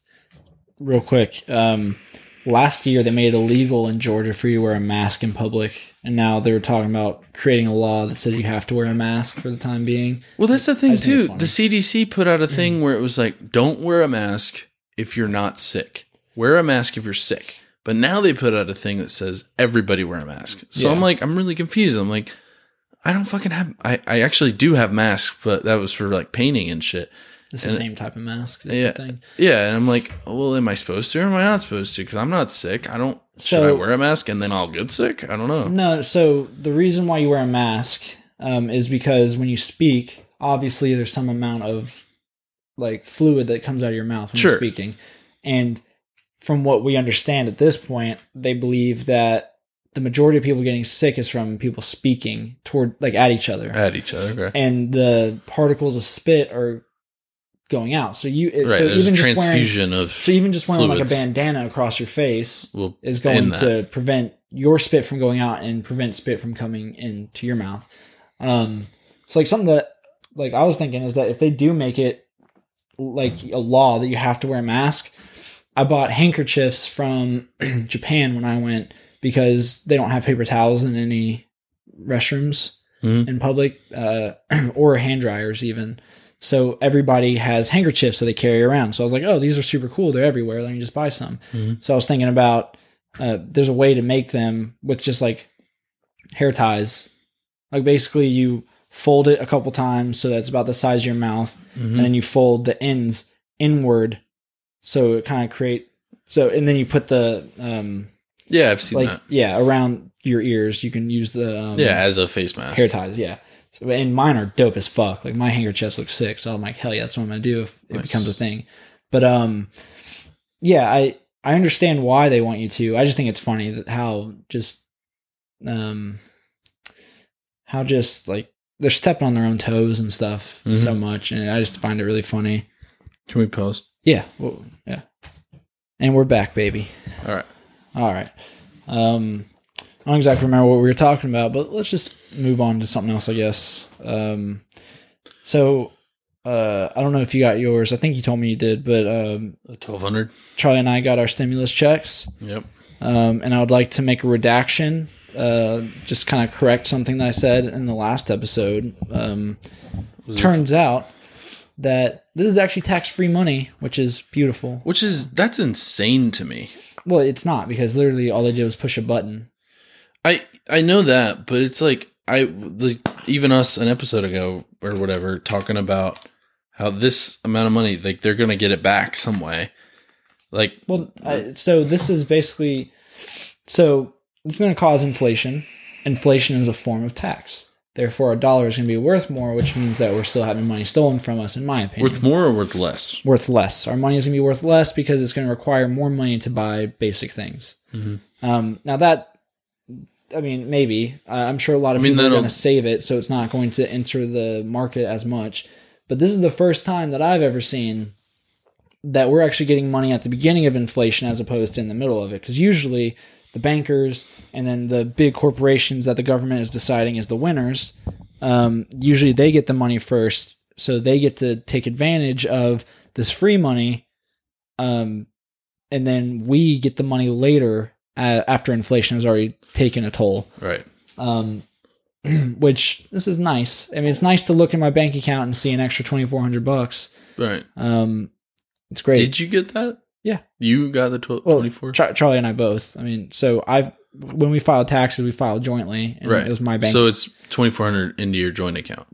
real quick. Um, last year they made it illegal in Georgia for you to wear a mask in public, and now they're talking about creating a law that says you have to wear a mask for the time being. Well, that's the thing too. The CDC put out a thing where it was like, don't wear a mask if you're not sick. Wear a mask if you're sick. But now they put out a thing that says everybody wear a mask. So Yeah. I'm like, I'm really confused. I'm like, I don't fucking have. I I actually do have masks, but that was for like painting and shit. It's the same type of mask. Yeah. Thing. Yeah, and I'm like, well, am I supposed to or am I not supposed to? Because I'm not sick. I don't. should So- I wear a mask and then I'll get sick? I don't know. No, so the reason why you wear a mask um, is because when you speak, obviously there's some amount of like fluid that comes out of your mouth when Sure. you're speaking, and from what we understand at this point, they believe that the majority of people getting sick is from people speaking toward like at each other, At each other. Okay. and the particles of spit are going out. So you, Right. so even just wearing, transfusion of. so even just wearing like a bandana across your face will is going to prevent your spit from going out and prevent spit from coming into your mouth. Um, so like something that like I was thinking is that if they do make it like a law that you have to wear a mask, I bought handkerchiefs from Japan when I went because they don't have paper towels in any restrooms Mhm. in public uh, or hand dryers even. So everybody has handkerchiefs that they carry around. So I was like, oh, these are super cool. They're everywhere. Let me just buy some. Mhm. So I was thinking about uh, there's a way to make them with just like hair ties. Like basically you fold it a couple times so that's about the size of your mouth, Mhm. and then you fold the ends inward, so it kind of create. So and then you put the um Yeah, I've seen like that. yeah around your ears. You can use the um, Yeah, as a face mask. hair ties. Yeah. So, and mine are dope as fuck. Like my handkerchiefs look sick. So I'm like, hell yeah, that's what I'm gonna do if it Nice. becomes a thing. But um, yeah, I I understand why they want you to. I just think it's funny that how just um how just like they're stepping on their own toes and stuff Mhm. so much, and I just find it really funny. Can we pause? Yeah. Well, yeah. And we're back, baby. All right. All right. Um, I don't exactly remember what we were talking about, but let's just move on to something else, I guess. Um, so uh, I don't know if you got yours. I think you told me you did, but um, Twelve hundred. Charlie and I got our stimulus checks, Yep. um, and I would like to make a redaction, uh, just kind of correct something that I said in the last episode. Um, turns out that this is actually tax-free money, which is beautiful. which is that's insane to me. Well, it's not because literally all they did was push a button. I I know that, but it's like I like even us an episode ago or whatever talking about how this amount of money like they're gonna get it back some way. Like Well, I, so this is basically so it's going to cause inflation. Inflation is a form of tax. Therefore, a dollar is going to be worth more, which means that we're still having money stolen from us, in my opinion. worth more or worth less? worth less. Our money is going to be worth less because it's going to require more money to buy basic things. Mhm. Um, now that, I mean, maybe uh, I'm sure a lot of I mean, people are going to save it, so it's not going to enter the market as much. But this is the first time that I've ever seen that we're actually getting money at the beginning of inflation as opposed to in the middle of it. Because usually the bankers and then the big corporations that the government is deciding is the winners, um, usually they get the money first. So they get to take advantage of this free money. Um, and then we get the money later uh, after inflation has already taken a toll Right. um, which this is nice. I mean, it's nice to look in my bank account and see an extra twenty four hundred bucks. Right. Um, it's great. Did you get that? Yeah. You got the tw- Well, 24? Char- Charlie and I both. I mean, so I've when we filed taxes, we filed jointly, and right. it was my bank. So it's 2400 into your joint account.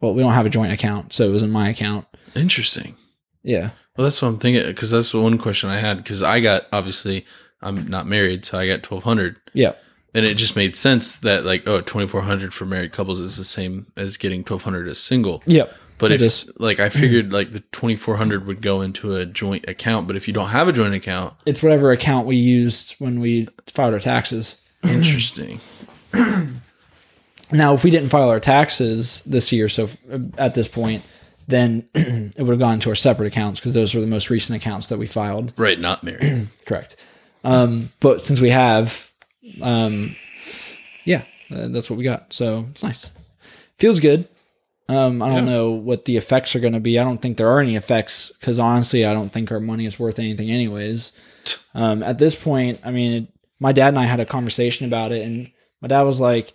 well, we don't have a joint account, so it was in my account. Interesting. Yeah, Well, that's what I'm thinking because that's the one question I had because I got obviously I'm not married, so I got 1200 yeah, and it just made sense that like oh 2400 for married couples is the same as getting 1200 as single. yep. But It if is. like I figured like the 2400 would go into a joint account, but if you don't have a joint account, It's whatever account we used when we filed our taxes. interesting. Now, if we didn't file our taxes this year, so uh, at this point, then it would have gone to our separate accounts because those were the most recent accounts that we filed. Right, not married. Correct. Um, but since we have, um, yeah, uh, that's what we got. So it's nice. Feels good. Um, I don't Yeah. know what the effects are going to be. I don't think there are any effects because honestly, I don't think our money is worth anything, anyways. Um, at this point, I mean, it, my dad and I had a conversation about it, and my dad was like,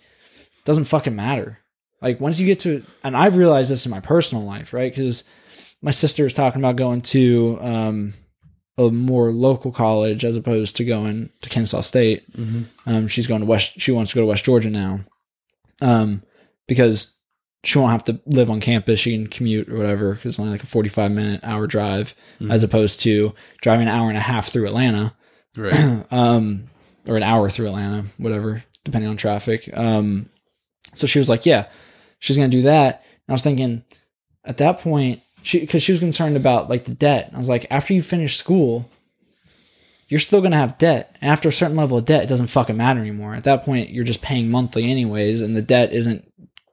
"Doesn't fucking matter." Like once you get to, and I've realized this in my personal life, right? Because my sister is talking about going to um, a more local college as opposed to going to Kennesaw State. Mhm. Um, she's going to West. She wants to go to West Georgia now, um, because she won't have to live on campus. She can commute or whatever. Because it's only like a forty-five minute hour drive, as opposed to driving an hour and a half through Atlanta, Right. um, or an hour through Atlanta, whatever, depending on traffic. Um, so she was like, "Yeah, she's gonna do that." And I was thinking, at that point, she because she was concerned about like the debt. I was like, after you finish school, you're still gonna have debt. And after a certain level of debt, it doesn't fucking matter anymore. At that point, you're just paying monthly anyways, and the debt isn't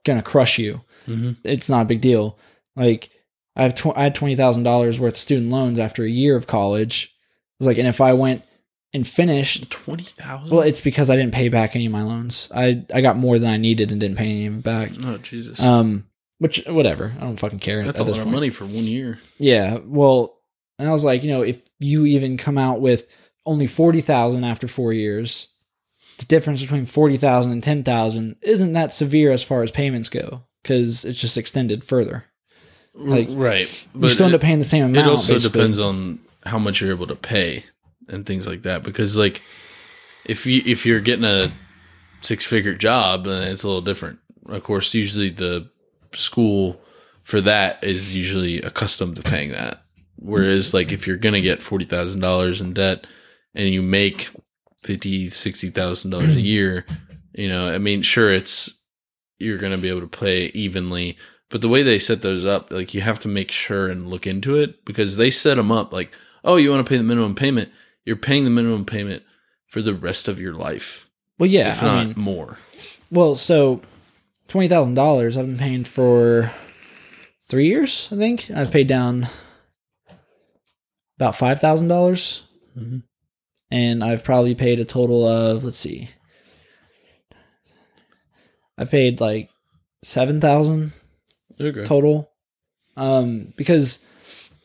gonna crush you. Mhm. It's not a big deal. Like I have tw- I had twenty thousand dollars worth of student loans after a year of college. It's like, and if I went and finished, 20,000? well, it's because I didn't pay back any of my loans. I I got more than I needed and didn't pay any of it back. oh, Jesus. Um, which whatever, I don't fucking care. That's at a lot of money for one year. Yeah, well, and I was like, you know, if you even come out with only forty thousand after four years, the difference between forty thousand and ten thousand isn't that severe as far as payments go because it's just extended further. Like, right. you still end up paying the same amount. it also basically. depends on how much you're able to pay and things like that because like if you if you're getting a six figure job uh, it's a little different of course usually the school for that is usually accustomed to paying that whereas like if you're gonna get $40000 in debt and you make fifty sixty thousand dollars a year you know i mean sure it's you're gonna be able to pay evenly but the way they set those up, like you have to make sure and look into it because they set them up like, oh, you want to pay the minimum payment? You're paying the minimum payment for the rest of your life, Well, yeah, if I not mean, more. well, so twenty thousand dollars I've been paying for three years, I think. I've paid down about five thousand dollars, Mhm. And I've probably paid a total of let's see, I paid like seven thousand Okay. total. Um, because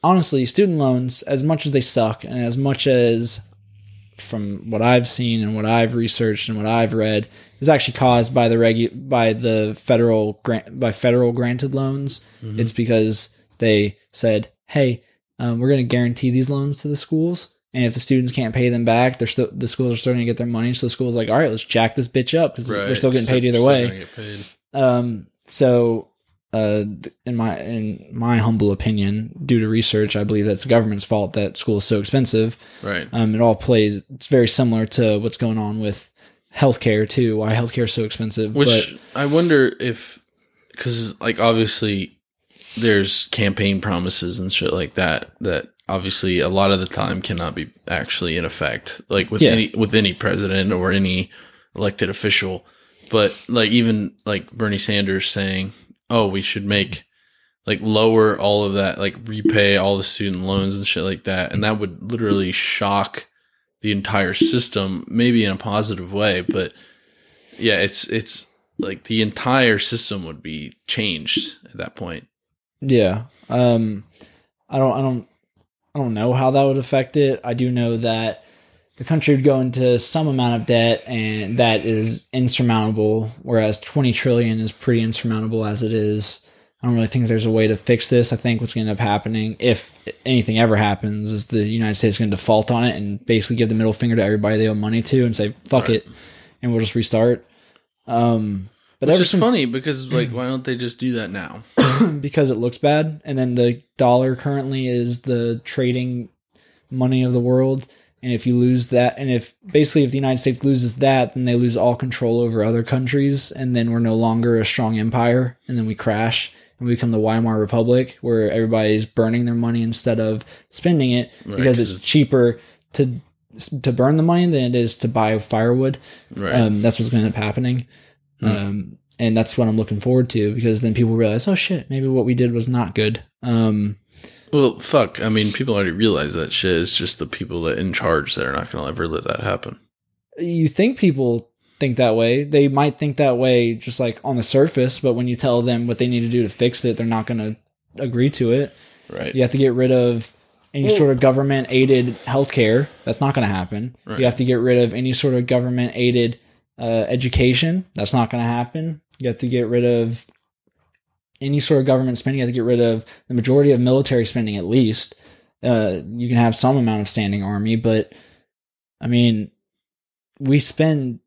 honestly, student loans, as much as they suck, and as much as from what I've seen and what I've researched and what I've read, is actually caused by the regu- by the federal grant by federal granted loans. It's because they said, "Hey, um, we're going to guarantee these loans to the schools." And if the students can't pay them back, they're still the schools are still going to get their money. So the school's like, all right, let's jack this bitch up because they're still getting paid either still way. paid. Um, so, uh, in my in my humble opinion, due to research, I believe that's the government's fault that school is so expensive. Right. Um, it all plays. It's very similar to what's going on with healthcare too. Why healthcare is so expensive. Which I wonder if, because like obviously there's campaign promises and shit like that that obviously a lot of the time cannot be actually in effect, like with Yeah. any with any president or any elected official. But like even like Bernie Sanders saying, "Oh, we should make." Like lower all of that, like repay all the student loans and shit like that, and that would literally shock the entire system, maybe in a positive way, but yeah, it's it's like the entire system would be changed at that point. Yeah, um, I don't, I don't, I don't know how that would affect it. I do know that the country would go into some amount of debt, and that is insurmountable. Whereas twenty trillion is pretty insurmountable as it is. I don't really think there's a way to fix this. I think what's going to end up happening, if anything ever happens, is the United States is going to default on it and basically give the middle finger to everybody they owe money to and say "fuck Right. it," and we'll just restart. Um, but Which ever is since, funny because like why don't they just do that now? because it looks bad, and then the dollar currently is the trading money of the world. And if you lose that, and if basically if the United States loses that, then they lose all control over other countries, and then we're no longer a strong empire, and then we crash and we become the Weimar Republic, where everybody's burning their money instead of spending it Right, because 'cause it's, it's- cheaper to to burn the money than it is to buy firewood. Right. Um, that's what's going to end up happening. Hmm. Um, and that's what I'm looking forward to because then people realize, oh shit, maybe what we did was not good. Um, well, fuck. I mean, people already realize that shit. It's just the people that in charge that are not going to ever let that happen. you think people think that way. They might think that way just like on the surface, but when you tell them what they need to do to fix it, they're not going to agree to it. Right. You have to get rid of any sort of government aided healthcare. That's not going to happen. Right. You have to get rid of any sort of government aided uh, education. That's not going to happen. You have to get rid of any sort of government spending. You have to get rid of the majority of military spending, at least. Uh, you can have some amount of standing army, but I mean, we spend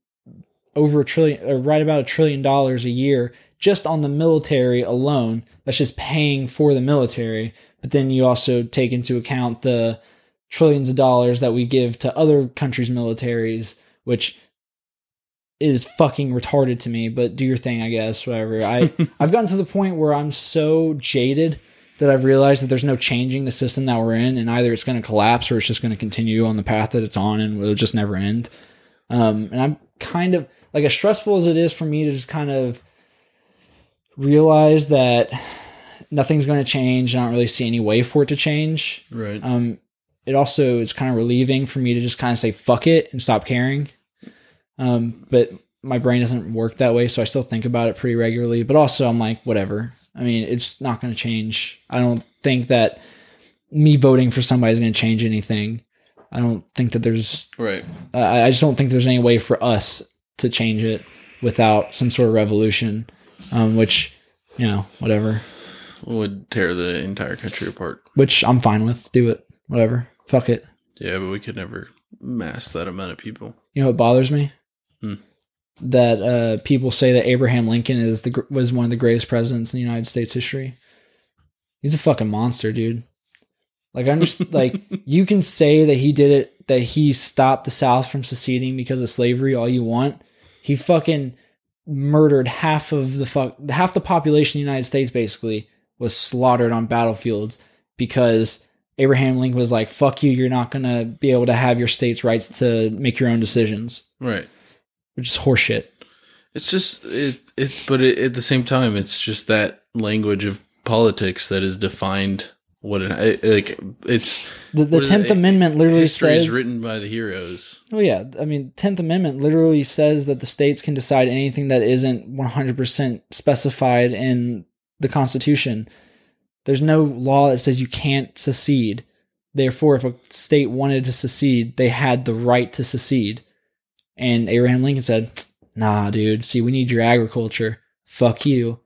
over a trillion, or right about a trillion dollars a year just on the military alone. That's just paying for the military. But then you also take into account the trillions of dollars that we give to other countries' militaries, which is fucking retarded to me. But do your thing, I guess. Whatever. I I've gotten to the point where I'm so jaded that I've realized that there's no changing the system that we're in, and either it's going to collapse or it's just going to continue on the path that it's on, and it'll just never end. Um, and I'm kind of like as stressful as it is for me to just kind of realize that nothing's going to change. I don't really see any way for it to change. Right. Um, it also is kind of relieving for me to just kind of say fuck it and stop caring. Um, but my brain doesn't work that way, so I still think about it pretty regularly. But also, I'm like, whatever. I mean, it's not going to change. I don't think that me voting for somebody is going to change anything. I don't think that there's. right. I I just don't think there's any way for us to change it without some sort of revolution. Um, which, you know, whatever. Would tear the entire country apart. Which I'm fine with. Do it. Whatever. Fuck it. Yeah, but we could never mass that amount of people. You know what bothers me? Hmm. That uh, people say that Abraham Lincoln is the was one of the greatest presidents in the United States history. He's a fucking monster, dude. Like I'm just like you can say that he did it, that he stopped the South from seceding because of slavery all you want. He fucking murdered half of the fuck half the population of the United States basically was slaughtered on battlefields because Abraham Lincoln was like, "Fuck you, you're not gonna be able to have your state's rights to make your own decisions," Right. Which is horseshit. It's just it. It. But it, at the same time, it's just that language of politics that is defined. What it, it like. It's The the Tenth it? Amendment literally history says, written by the heroes. "Oh yeah, I mean, Tenth Amendment literally says that the states can decide anything that isn't one hundred percent specified in the Constitution. There's no law that says you can't secede. Therefore, if a state wanted to secede, they had the right to secede." And Abraham Lincoln said, "Nah, dude. See, we need your agriculture. Fuck you.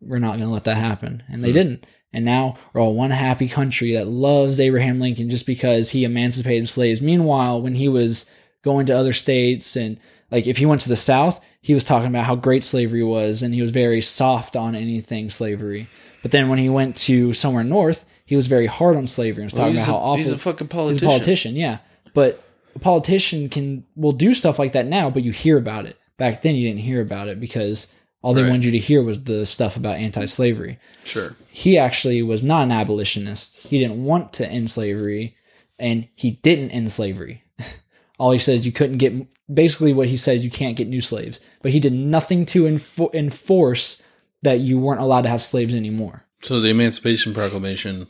We're not going to let that happen." And they Hmm. didn't. And now we're all one happy country that loves Abraham Lincoln just because he emancipated slaves. Meanwhile, when he was going to other states and like if he went to the South, he was talking about how great slavery was and he was very soft on anything slavery. But then when he went to somewhere north, he was very hard on slavery and was talking about a, how awful he's a fucking He's politician. a politician, yeah. But a politician can will do stuff like that now, but you hear about it. Back then, you didn't hear about it because all they Right. wanted you to hear was the stuff about anti-slavery. Sure. He actually was not an abolitionist. He didn't want to end slavery, and he didn't end slavery. all he says you couldn't get basically what he says you can't get new slaves, but he did nothing to enfor- enforce that you weren't allowed to have slaves anymore So the Emancipation Proclamation.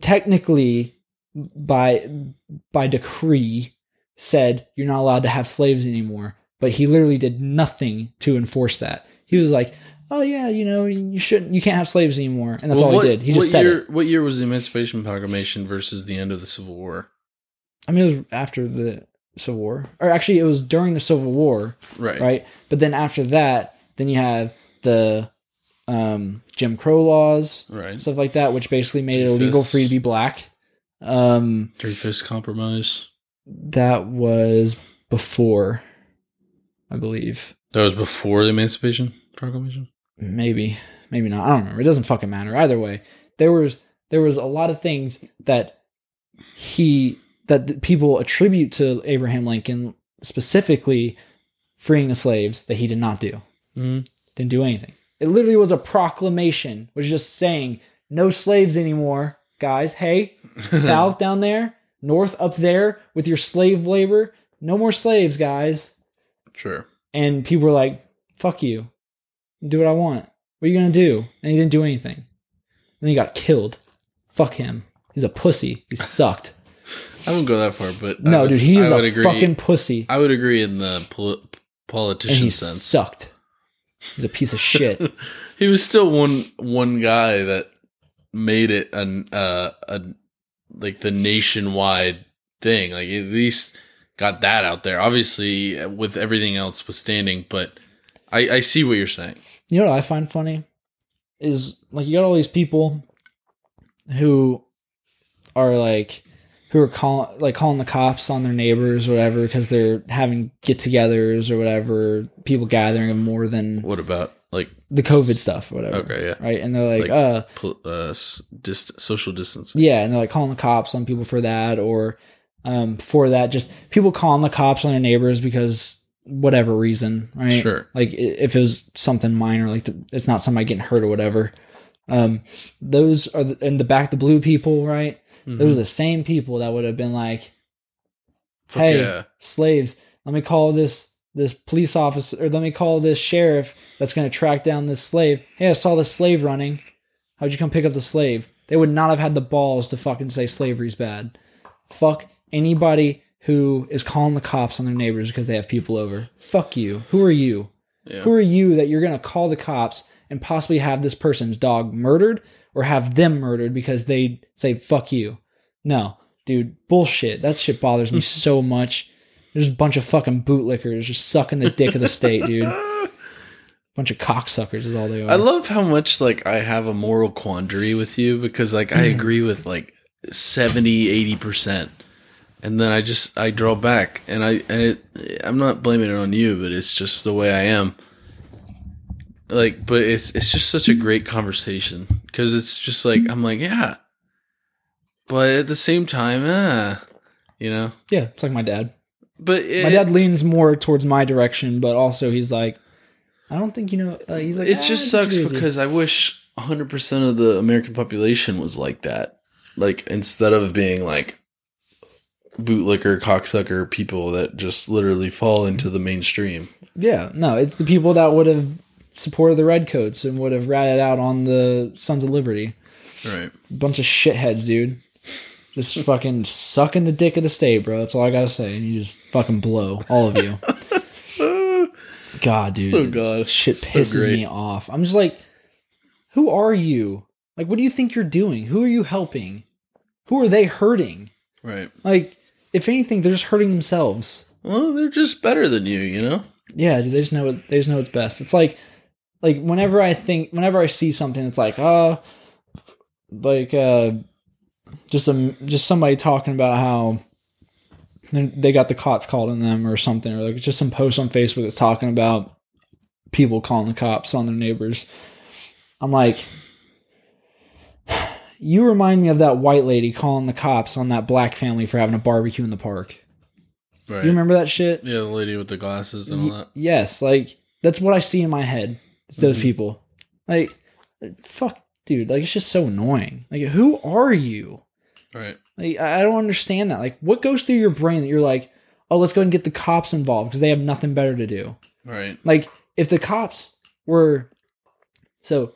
technically by by decree said you're not allowed to have slaves anymore. But he literally did nothing to enforce that. He was like oh yeah you know you shouldn't you can't have slaves anymore. And that's Well, all what, he did. He just said year, it. What year was the Emancipation Proclamation versus the end of the Civil War? i mean it was after the civil war. Or actually it was during the civil war Right. right? But then after that then you have the um jim crow laws Right. stuff like that which basically made it illegal for you to be black. Um Dreyfus Compromise. That was before, I believe. That was before the Emancipation Proclamation. Maybe, maybe not. I don't remember. It doesn't fucking matter. Either way, there was there was a lot of things that he that the people attribute to Abraham Lincoln, specifically freeing the slaves, that he did not do. Mm-hmm. Didn't do anything. It literally was a proclamation, which is just saying no slaves anymore, guys. Hey, south down there, north up there with your slave labor, no more slaves, guys. Sure. And people were like, fuck you. Do what I want. What are you going to do? And he didn't do anything. then he got killed. Fuck him. He's a pussy. He sucked. I wouldn't go that far, but I no, would, dude, he is a agree. fucking pussy. I would agree in the pol- And politician he sense. sucked. He's a piece of shit. he was still one one guy that made it an uh a like the nationwide thing. Like at least got that out there. Obviously, with everything else withstanding, but I I see what you're saying. you know what I find funny is like you got all these people who are like who are calling like calling the cops on their neighbors or whatever because they're having get-togethers or whatever, people gathering more than What about the COVID stuff or whatever. Okay, yeah. Right, and they're like, Like- uh, pol- uh dist- social distancing? yeah, and they're like calling the cops on people for that or um for that. Just people calling the cops on their neighbors because whatever reason, right? Sure. Like if it was something minor, like the, it's not somebody getting hurt or whatever. Um, those are the, and the back the blue people, right? Those are the same people that would have been like, hey, yeah. slaves, let me call this this police officer or let me call this sheriff that's going to track down this slave. Hey, I saw this slave running. How'd you come pick up the slave? They would not have had the balls to fucking say slavery's bad. Fuck anybody who is calling the cops on their neighbors because they have people over. Fuck you. Who are you? Yeah. Who are you that you're going to call the cops and possibly have this person's dog murdered or have them murdered because they say fuck you? No, dude, bullshit. That shit bothers me so much. There's a bunch of fucking bootlickers just sucking the dick of the state, dude. Bunch of cocksuckers is all they are. I love how much like I have a moral quandary with you because like I agree with like 70 80% and then I just I draw back and I and it I'm not blaming it on you but it's just the way I am like but it's it's just such a great conversation cuz it's just like I'm like yeah but at the same time ah you know yeah, it's like my dad. But it, My dad leans more towards my direction, but also he's like, I don't think you know. Uh, he's like, it "Ah, just sucks disagree with you." because I wish 100% of the American population was like that. Like instead of being like bootlicker, cocksucker people that just literally fall into the mainstream. Yeah, no, it's the people that would have supported the redcoats and would have ratted out on the Sons of Liberty. Right. Bunch of shitheads, dude. Just fucking sucking the dick of the state, bro. That's all I gotta say. And you just fucking blow, all of you. God, dude, Oh god. shit So pisses great. me off. I'm just like, who are you? Like, what do you think you're doing? Who are you helping? Who are they hurting? Right. Like, if anything, they're just hurting themselves. Well, they're just better than you, you know? Yeah, dude, they just know they just know it's best. It's like like whenever I think whenever I see something it's like, uh like uh just a just somebody talking about how they- got the cops called on them or something or like just some post on Facebook that's talking about people calling the cops on their neighbors. I'm like you remind me of that white lady calling the cops on that black family for having a barbecue in the park. Right. Do you remember that shit? Yeah, the lady with the glasses and all Y- that. yes, like that's what I see in my head. It's those Mhm. people. Like fuck dude, like it's just so annoying. Like who are you? Right. Like I don't understand that. Like what goes through your brain that you're like, "Oh, let's go and get the cops involved because they have nothing better to do." Right. Like if the cops were so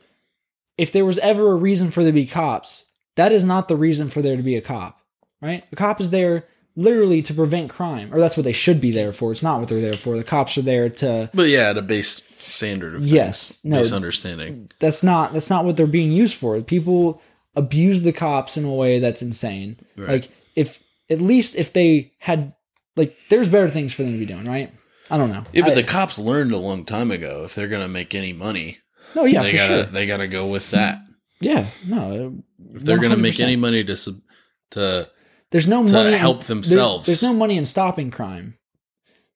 if there was ever a reason for there to be cops, that is not the reason for there to be a cop, right? The cop is there literally to prevent crime, or that's what they should be there for. It's not what they're there for. The cops are there to But yeah, at a base standard of yes, no, base understanding. that's not that's not what they're being used for. People abuse the cops in a way that's insane. Right. Like if at least if they had like there's better things for them to be doing, right? I don't know. Yeah, but I- the cops learned a long time ago if they're gonna make any money, no, yeah, they for gotta sure. they gotta go with that. Yeah, no. If they're gonna make any money to sub- to there's no to money in- help there- themselves. there's no money in stopping crime.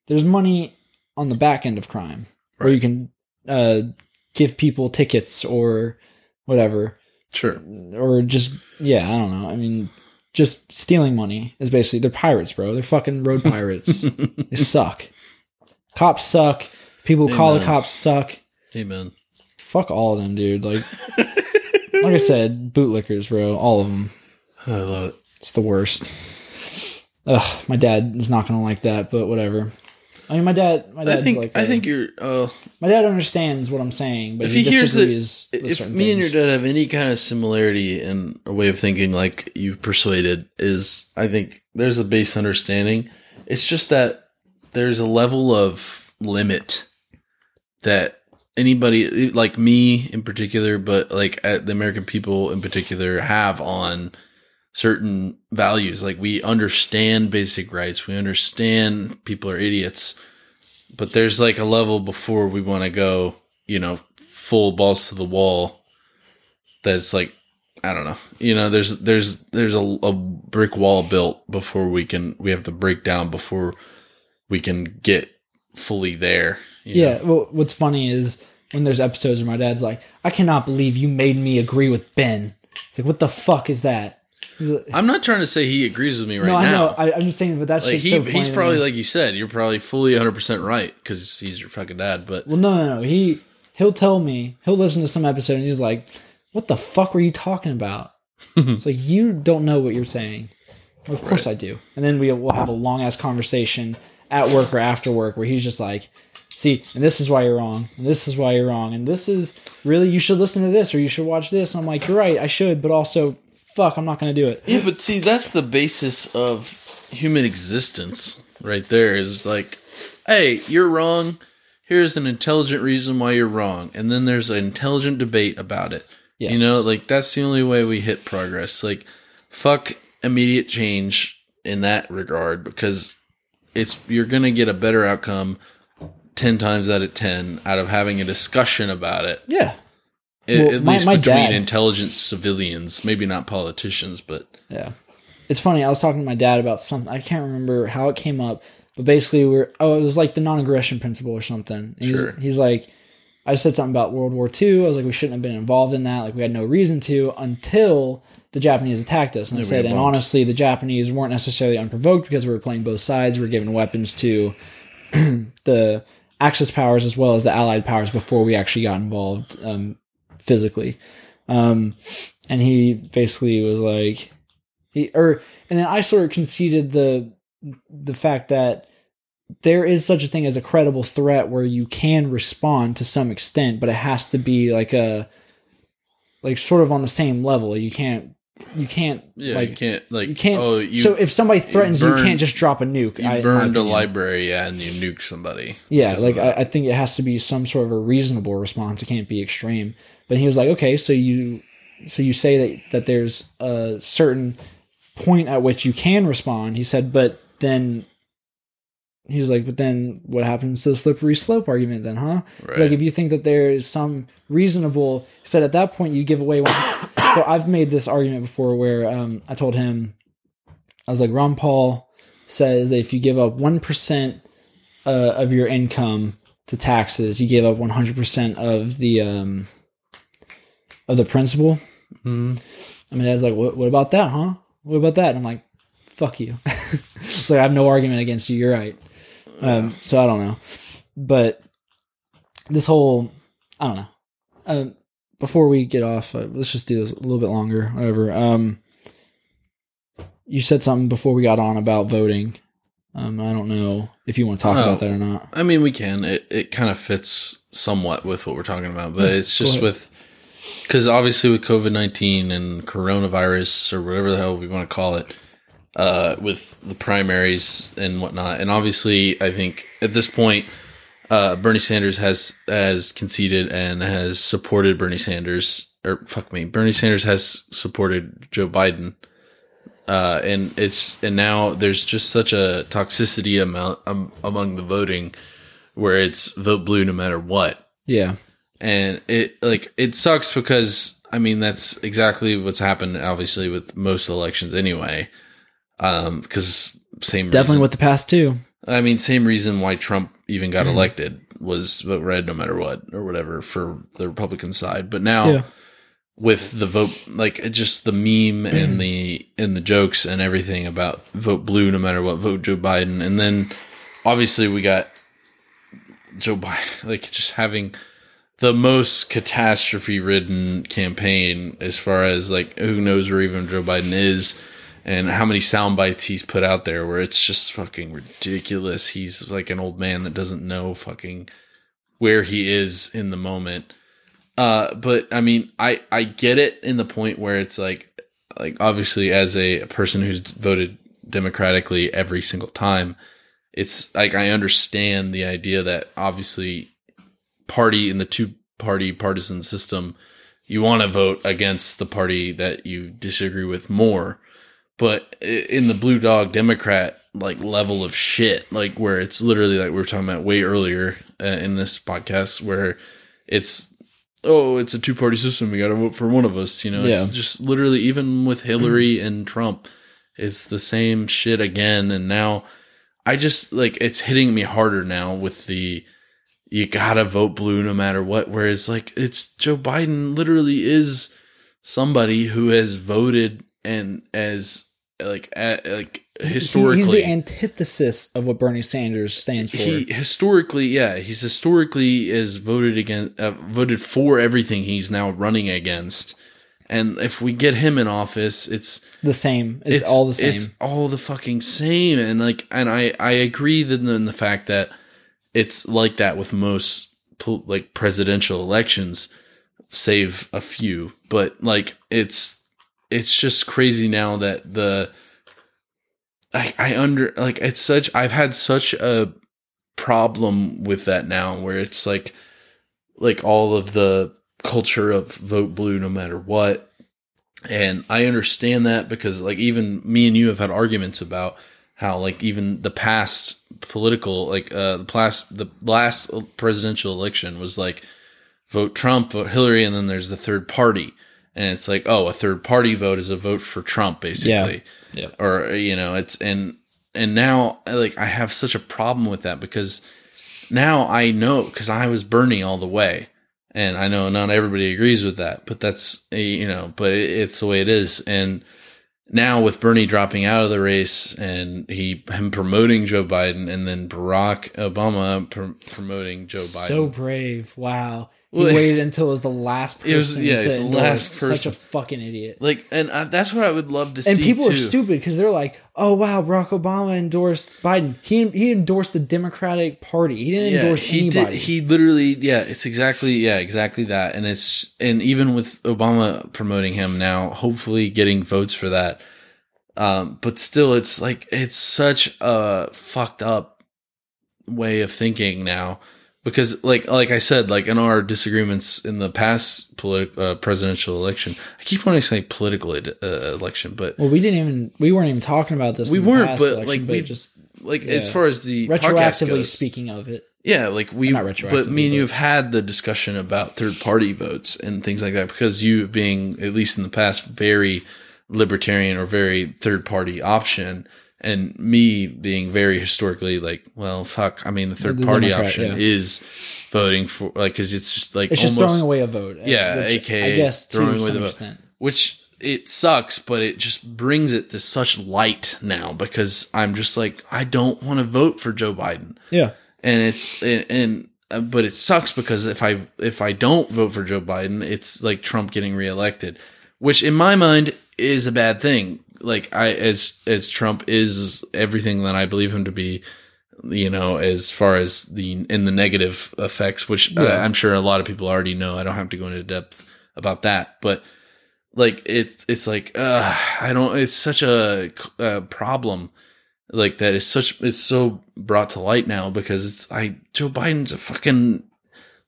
There's money on the back end of crime where you can uh, give people tickets or whatever, sure. or just yeah, I don't know. I mean, just stealing money is basically they're pirates, bro. They're fucking road pirates. they suck. Cops suck. People who call the cops suck. Amen. Fuck all of them, dude. Like, like I said, bootlickers, bro. All of them. I love it. It's the worst. Ugh, my dad is not gonna like that, but whatever. I mean, my dad, my dad's I think like, I a- think you're. Uh, my dad understands what I'm saying, but if he he hears it, if me and your dad have any kind of similarity in a way of thinking, like you've persuaded, is I think there's a base understanding. It's just that there's a level of limit that anybody, like me in particular, but like at the American people in particular, have on certain values. Like we understand basic rights, we understand people are idiots, but there's like a level before we want to go, you know, full balls to the wall. That's like, I don't know, you know, there's there's there's a, a brick wall built before we can we have to break down before we can get fully there. you yeah. know? Well, what's funny is when there's episodes where my dad's like, "I cannot believe you made me agree with Ben." It's like, what the fuck is that? I'm not trying to say he agrees with me right now. no, I now. know. I, I'm just saying, but that's like he, so he's probably like you said, you're probably fully 100 percent right because he's your fucking dad. But Well, no, no, no. He he'll tell me he'll listen to some episode and he's like, "What the fuck were you talking about?" it's like you don't know what you're saying. Well, of course I do. And then we will have a long ass conversation at work or after work where he's just like, "See, and this is why you're wrong, and this is why you're wrong, and this is really you should listen to this or you should watch this." And I'm like, "You're right, I should, but also, fuck, I'm not going to do it." yeah, but see, that's the basis of human existence, right there. Is like, hey, you're wrong. Here's an intelligent reason why you're wrong, and then there's an intelligent debate about it. Yes. You know, like that's the only way we hit progress. Like, fuck immediate change in that regard because it's you're gonna get a better outcome ten times out of ten out of having a discussion about it. Yeah, Well, at my- least my between dad- intelligent civilians, maybe not politicians, but Yeah. It's funny. I was talking to my dad about something. I can't remember how it came up, but basically, we're oh, it was like the non-aggression principle or something. And he's, Sure. he's like, I said something about World War II. I was like, we shouldn't have been involved in that. Like, we had no reason to until the Japanese attacked us. And I Yeah, we said, and honestly, the Japanese weren't necessarily unprovoked because we were playing both sides. We were giving weapons to the Axis powers as well as the Allied powers before we actually got involved um, physically. Um, and he basically was like, he or and then I sort of conceded the the fact that there is such a thing as a credible threat where you can respond to some extent, but it has to be like a like sort of on the same level. You can't you can't yeah, like you can't like you can't. Oh, you so if somebody threatens you, you can't just drop a nuke. you I- burned a library, yeah, and you nuke somebody. Yeah, like I. I think it has to be some sort of a reasonable response. It can't be extreme. But he was like, okay, so you so you say that that there's a certain point at which you can respond. He said, but then he was like, but then what happens to the slippery slope argument then, huh? Right. Like if you think that there is some reasonable said at that point you give away one so I've made this argument before where um, I told him, I was like, Ron Paul says that if you give up 1% uh, of your income to taxes, you give up 100% of the, um, of the principal. Mhm. I mean, dad's like, what, what about that, huh? What about that? And I'm like, fuck you. it's like, I have no argument against you. You're right. Um, so I don't know. But this whole, I don't know. Um, before we get off, uh, let's just do this a little bit longer. Whatever. Um, you said something before we got on about voting. Um, I don't know if you want to talk Oh. about that or not. I mean, we can. It it kind of fits somewhat with what we're talking about, but it's just with because obviously with COVID nineteen and coronavirus or whatever the hell we want to call it, uh, with the primaries and whatnot, and obviously I think at this point, uh, Bernie Sanders has has conceded and has supported Bernie Sanders or fuck me, Bernie Sanders has supported Joe Biden uh, and it's and now there's just such a toxicity amount um, among the voting where it's vote blue no matter what Yeah. and it like it sucks because i mean that's exactly what's happened obviously with most elections anyway um because same Definitely reason, with the past too. i mean same reason why trump even got Mm-hmm. elected was vote red no matter what or whatever for the republican side but now Yeah. with the vote like just the meme and the and the jokes and everything about vote blue no matter what vote joe biden and then obviously we got joe biden like just having the most catastrophe ridden campaign as far as like who knows where even joe biden is and how many sound bites he's put out there where it's just fucking ridiculous. He's like an old man that doesn't know fucking where he is in the moment. Uh, but I mean, I I get it in the point where it's like, like obviously as a person who's voted democratically every single time, it's like I understand the idea that obviously party in the two party partisan system, you want to vote against the party that you disagree with more, but in the blue dog Democrat like level of shit, like where it's literally like we were talking about way earlier uh, in this podcast, where it's oh, it's a two party system. We got to vote for one of us. You know, Yeah. it's just literally even with Hillary and Trump, it's the same shit again. And now I just like it's hitting me harder now with the you gotta vote blue no matter what. Whereas like it's Joe Biden literally is somebody who has voted and as like a, like He- historically he's the antithesis of what Bernie Sanders stands for. he historically yeah he's historically is voted against uh, voted for everything he's now running against and if we get him in office it's the same. It's, all the same. it's all the fucking same and like and i i agree that in the fact that it's like that with most like presidential elections save a few but like it's it's just crazy now that the I, I under like it's such I've had such a problem with that now where it's like like all of the culture of vote blue no matter what. And I understand that because like even me and you have had arguments about how like even the past political like uh the last the last presidential election was like vote Trump vote Hillary and then there's the third party and it's like oh a third party vote is a vote for Trump basically Yeah. or you know it's and and now like i have such a problem with that because now i know because i was bernie all the way and i know not everybody agrees with that but that's eh, you know but it's the way it is and now with bernie dropping out of the race and he him promoting joe biden and then barack obama pr- promoting joe biden So brave. Wow. He Well, waited until it was the last person. It was- yeah, to the last Such person. a fucking idiot. like and uh, that's what i would love to And see And people are stupid because they're like, "Oh wow, Barack Obama endorsed Biden. He he endorsed the Democratic Party. He didn't endorse he anybody." Did, he literally, yeah, it's exactly, yeah, exactly that. And it's, and even with Obama promoting him now, hopefully getting votes for that. Um, but still, it's like, it's such a fucked up way of thinking now. Because, like, like I said, like in our disagreements in the past politi- uh, presidential election, I keep wanting to say political ed- uh, election, but well, we didn't even we weren't even talking about this. we weren't. But election, like we just like as far as the retroactively goes, speaking of it. Yeah, like we, Not but me and but- you have had the discussion about third party votes and things like that because you being, at least in the past, very libertarian or very third party option, and me being very historically like, well, fuck. I mean, the third The party Democrat, option yeah. is voting for, like, because it's just like It's just throwing away a vote. Yeah, which aka I guess throwing away the vote. which it sucks, but it just brings it to such light now because I'm just like, I don't want to vote for Joe Biden Yeah, and it's and, and uh, but it sucks because if I if I don't vote for Joe Biden, it's like Trump getting reelected, which in my mind is a bad thing. Like I as as Trump is everything that I believe him to be, you know, as far as the in the negative effects, which uh, I'm sure a lot of people already know. I don't have to go into depth about that, but like it's it's like uh I don't it's such a, a problem like that is such it's so brought to light now because it's I Joe Biden's a fucking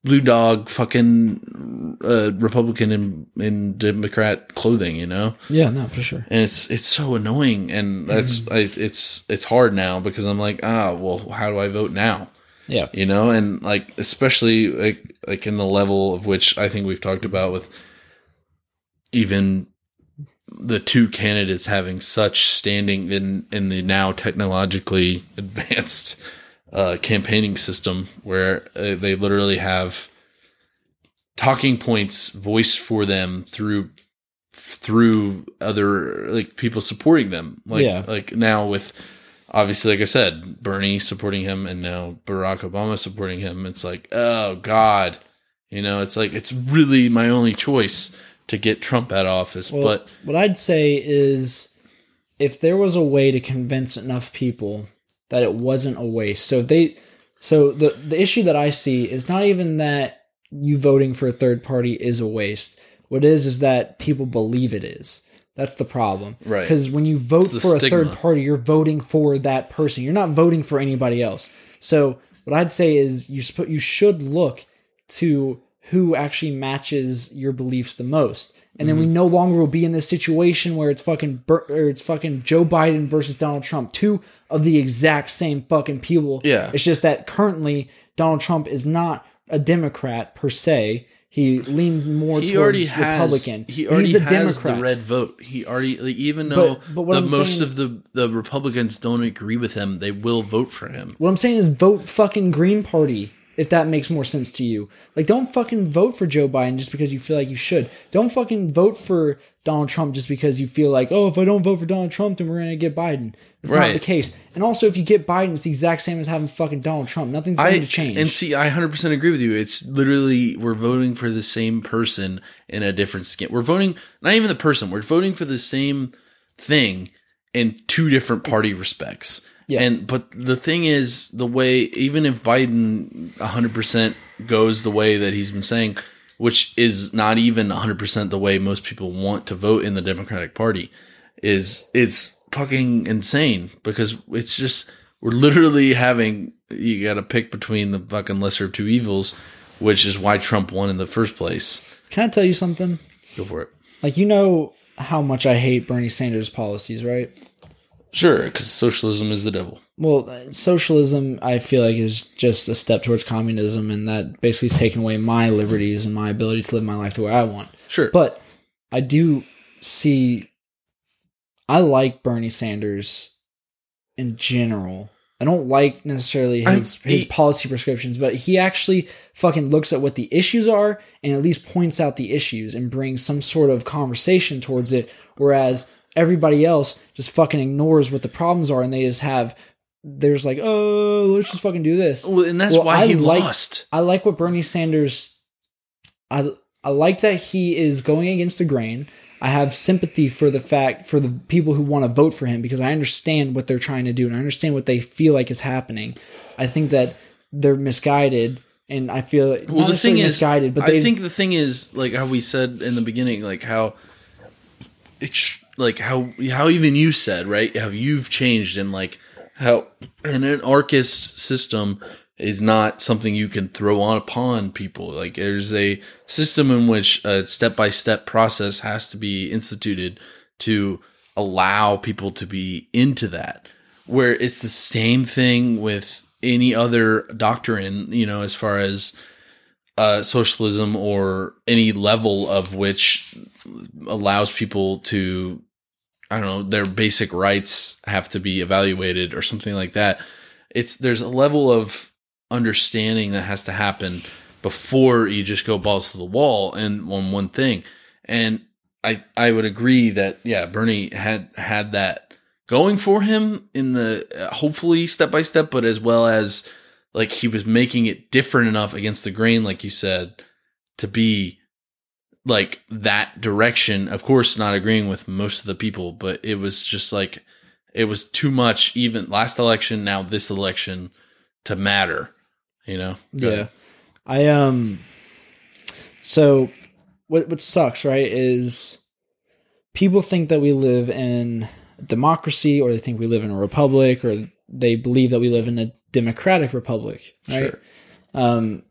blue dog fucking uh, Republican in in Democrat clothing, you know, yeah, no, for sure. and it's it's so annoying, and that's I, it's it's hard now because I'm like ah well how do I vote now, Yeah, you know, and like especially like like in the level of which I think we've talked about with even the two candidates having such standing in in the now technologically advanced uh, campaigning system where uh, they literally have talking points voiced for them through through other like people supporting them like Yeah. like now with obviously like i said bernie supporting him and now barack obama supporting him it's like oh god you know it's like it's really my only choice to get trump out of office Well, but what I'd say is if there was a way to convince enough people that it wasn't a waste. So they so the the issue that I see is not even that you voting for a third party is a waste. What it is is that people believe it is. That's the problem. Right. Because when you vote for a third party, you're voting for that person. You're not voting for anybody else. So what I'd say is you sp- you should look to who actually matches your beliefs the most. And then we Mm-hmm. no longer will be in this situation where it's fucking Ber- or it's fucking Joe Biden versus Donald Trump, two of the exact same fucking people. Yeah. It's just that currently Donald Trump is not a Democrat per se. He leans more he towards already has Republican. he already He's a has Democrat. the red vote he already like, even though but what the I'm most saying- of the the republicans don't agree with him they will vote for him What I'm saying is vote fucking Green Party if that makes more sense to you. Like don't fucking vote for Joe Biden just because you feel like you should. Don't fucking vote for Donald Trump just because you feel like, oh, if I don't vote for Donald Trump, then we're gonna get Biden. That's not the case. And also if you get Biden, it's the exact same as having fucking Donald Trump. Nothing's going I to change. and see I 100% agree with you it's literally we're voting for the same person in a different skin we're voting not even the person we're voting for the same thing in two different party respects Yeah. and but the thing is the way even if Biden 100% goes the way that he's been saying which is not even 100% the way most people want to vote in the Democratic Party is it's fucking insane because it's just we're literally having you got to pick between the fucking lesser of two evils, which is why Trump won in the first place. Can I tell you something? Go for it. Like you know how much I hate Bernie Sanders policies, right? Sure, because socialism is the devil. Well, socialism, I feel like, is just a step towards communism, and that basically is taking away my liberties and my ability to live my life the way I want. Sure, But I do see, I like Bernie Sanders in general. I don't like necessarily his his policy prescriptions, but he actually fucking looks at what the issues are and at least points out the issues and brings some sort of conversation towards it. Whereas everybody else just fucking ignores what the problems are and they just have there's like, oh, let's just fucking do this. well, and that's Well, why I he like- lost. I like what Bernie Sanders. I I like that he is going against the grain. I have sympathy for the fact for the people who want to vote for him because I understand what they're trying to do and I understand what they feel like is happening. I think that they're misguided, and I feel Well, the thing is, misguided, but I think the thing is like how we said in the beginning, like how, like how how even you said right, how you've changed and like how an anarchist system is not something you can throw on upon people. Like there's a system in which a step by step process has to be instituted to allow people to be into that. Where it's the same thing with any other doctrine, you know, as far as uh, socialism or any level of which allows people to, I don't know, their basic rights have to be evaluated or something like that. It's there's a level of understanding that has to happen before you just go balls to the wall and on one thing. And I I would agree that yeah, Bernie had had that going for him in the hopefully step by step, but as well as like he was making it different enough against the grain, like you said, to be like that direction. Of course, not agreeing with most of the people, but it was just like it was too much. Even last election, now this election, to matter. You know? Yeah. I um so what what sucks, right, is people think that we live in democracy or they think we live in a republic or they believe that we live in a democratic republic, right? Sure. Um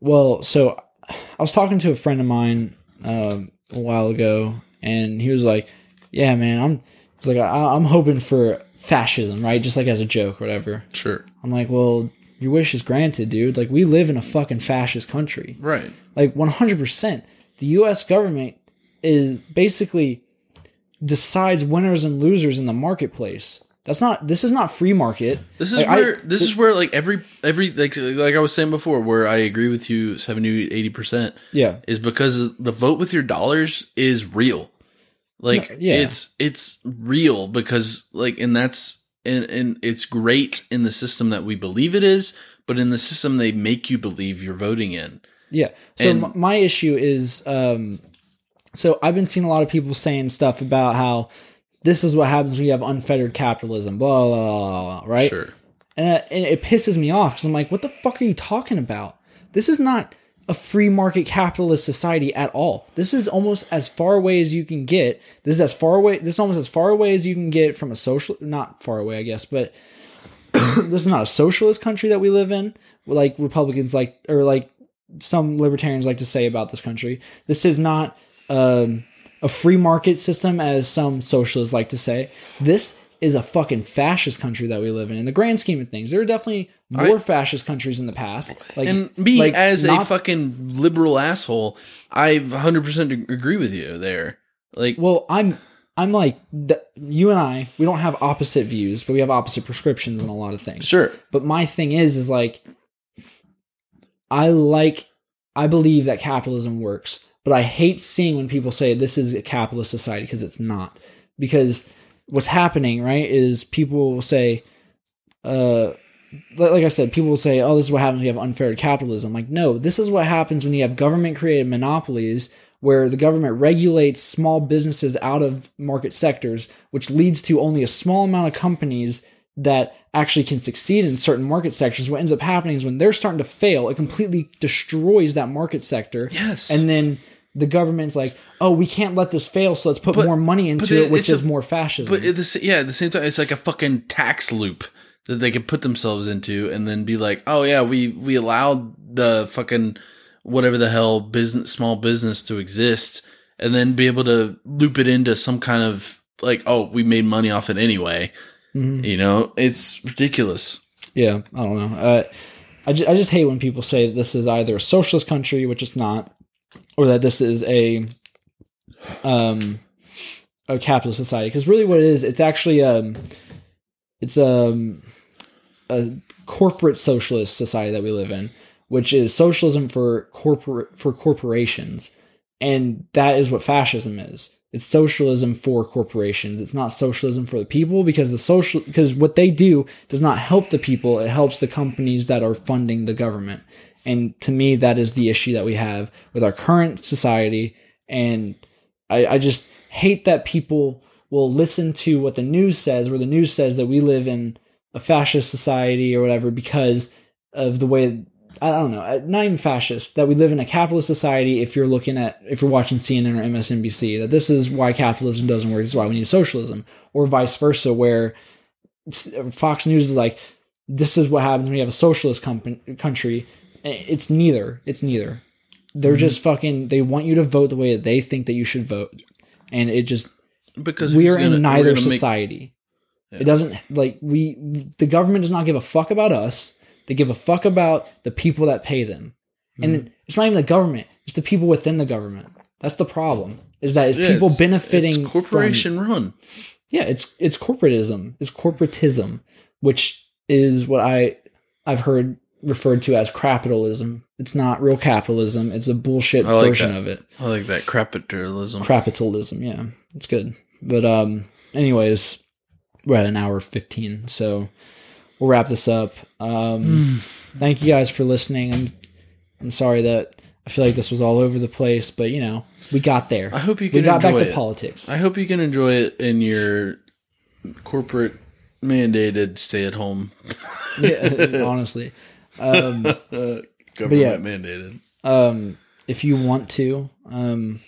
well, so I was talking to a friend of mine um a while ago and he was like, "Yeah, man, I'm it's like I, I'm hoping for fascism, right? Just like as a joke, whatever." Sure. I'm like, "Well, your wish is granted, dude. Like we live in a fucking fascist country. Right. Like 100%. The US government is basically decides winners and losers in the marketplace. That's not this is not free market. This is Like, I- where this is where like every every like like I was saying before, where I agree with you 70 80 percent Yeah. is because the vote with your dollars is real. Like No, yeah. it's it's real because like and that's and and it's great in the system that we believe it is, but in the system they make you believe you're voting in. Yeah. So And- my issue is, um, so I've been seeing a lot of people saying stuff about how this is what happens when you have unfettered capitalism, blah blah blah, blah right? Sure. And, uh, and it pisses me off because I'm like, what the fuck are you talking about? This is not a free market capitalist society at all. This is almost as far away as you can get. This is as far away. This is almost as far away as you can get from a social. Not far away, I guess, but this is not a socialist country that we live in. Like Republicans like, or like some libertarians like to say about this country. This is not um, a free market system, as some socialists like to say. This is a fucking fascist country that we live in. In the grand scheme of things, there are definitely more fascist countries in the past. Like And me like, as a fucking liberal asshole, I 100% agree with you there. Like Well, I'm I'm like th- you and I. We don't have opposite views, but we have opposite prescriptions on a lot of things. sure. But my thing is, is like, I like, I believe that capitalism works, but I hate seeing when people say this is a capitalist society because it's not. Because what's happening, right, is people will say, uh, like I said, people will say, "Oh, this is what happens when you have unfair capitalism." Like, no, this is what happens when you have government-created monopolies, where the government regulates small businesses out of market sectors, which leads to only a small amount of companies that actually can succeed in certain market sectors. What ends up happening is when they're starting to fail, it completely destroys that market sector. Yes. and then the government's like, "Oh, we can't let this fail, so let's put But- more money into it- which is a- more fascism." But at the, yeah, at the same time, it's like a fucking tax loop that they could put themselves into, and then be like, "Oh yeah, we we allowed the fucking whatever the hell business, small business to exist, and then be able to loop it into some kind of like, oh, we made money off it anyway." Mhm. You know, it's ridiculous. Yeah, I don't know. Uh, I, ju- I just hate when people say this is either a socialist country, which it's not, or that this is a um a capitalist society. Because really, what it is, it's actually um it's um a corporate socialist society that we live in, which is socialism for corporate for corporations, and that is what fascism is. It's socialism for corporations. It's not socialism for the people because the social because what they do does not help the people. It helps the companies that are funding the government. And to me, that is the issue that we have with our current society. And I, I just hate that people will listen to what the news says, where the news says that we live in a fascist society or whatever because of the way I don't know, uh, not even fascist, that we live in a capitalist society if you're looking at if you're watching CNN or MSNBC, that this is why capitalism doesn't work, this is why we need socialism, or vice versa, where Fox News is like, this is what happens when you have a socialist country. Eh, it's neither. It's neither. They're just fucking. They want you to vote the way that they think that you should vote, and it just Because we are gonna- in neither gonna make- society. Yeah. It doesn't like we. The government does not give a fuck about us. They give a fuck about the people that pay them. And mm-hmm. it's not even the government, it's the people within the government. That's the problem. Is that it's Yeah, people it's- benefiting it's corporation run. Yeah, it's it's corporatism. It's corporatism, which is what I I've heard referred to as capitalism. It's not real capitalism, it's a bullshit like version that. of it. I like that capitalism. Capitalism, yeah. It's good. But um anyways, we're at an hour 15, so we'll wrap this up. Um thank you guys for listening. I'm I'm sorry that I feel like this was all over the place, but you know, we got there. I hope you we can got back enjoy to it. politics. I hope you can enjoy it in your corporate mandated stay at home. yeah, honestly. Um Government yeah. mandated. um, if you want to, um,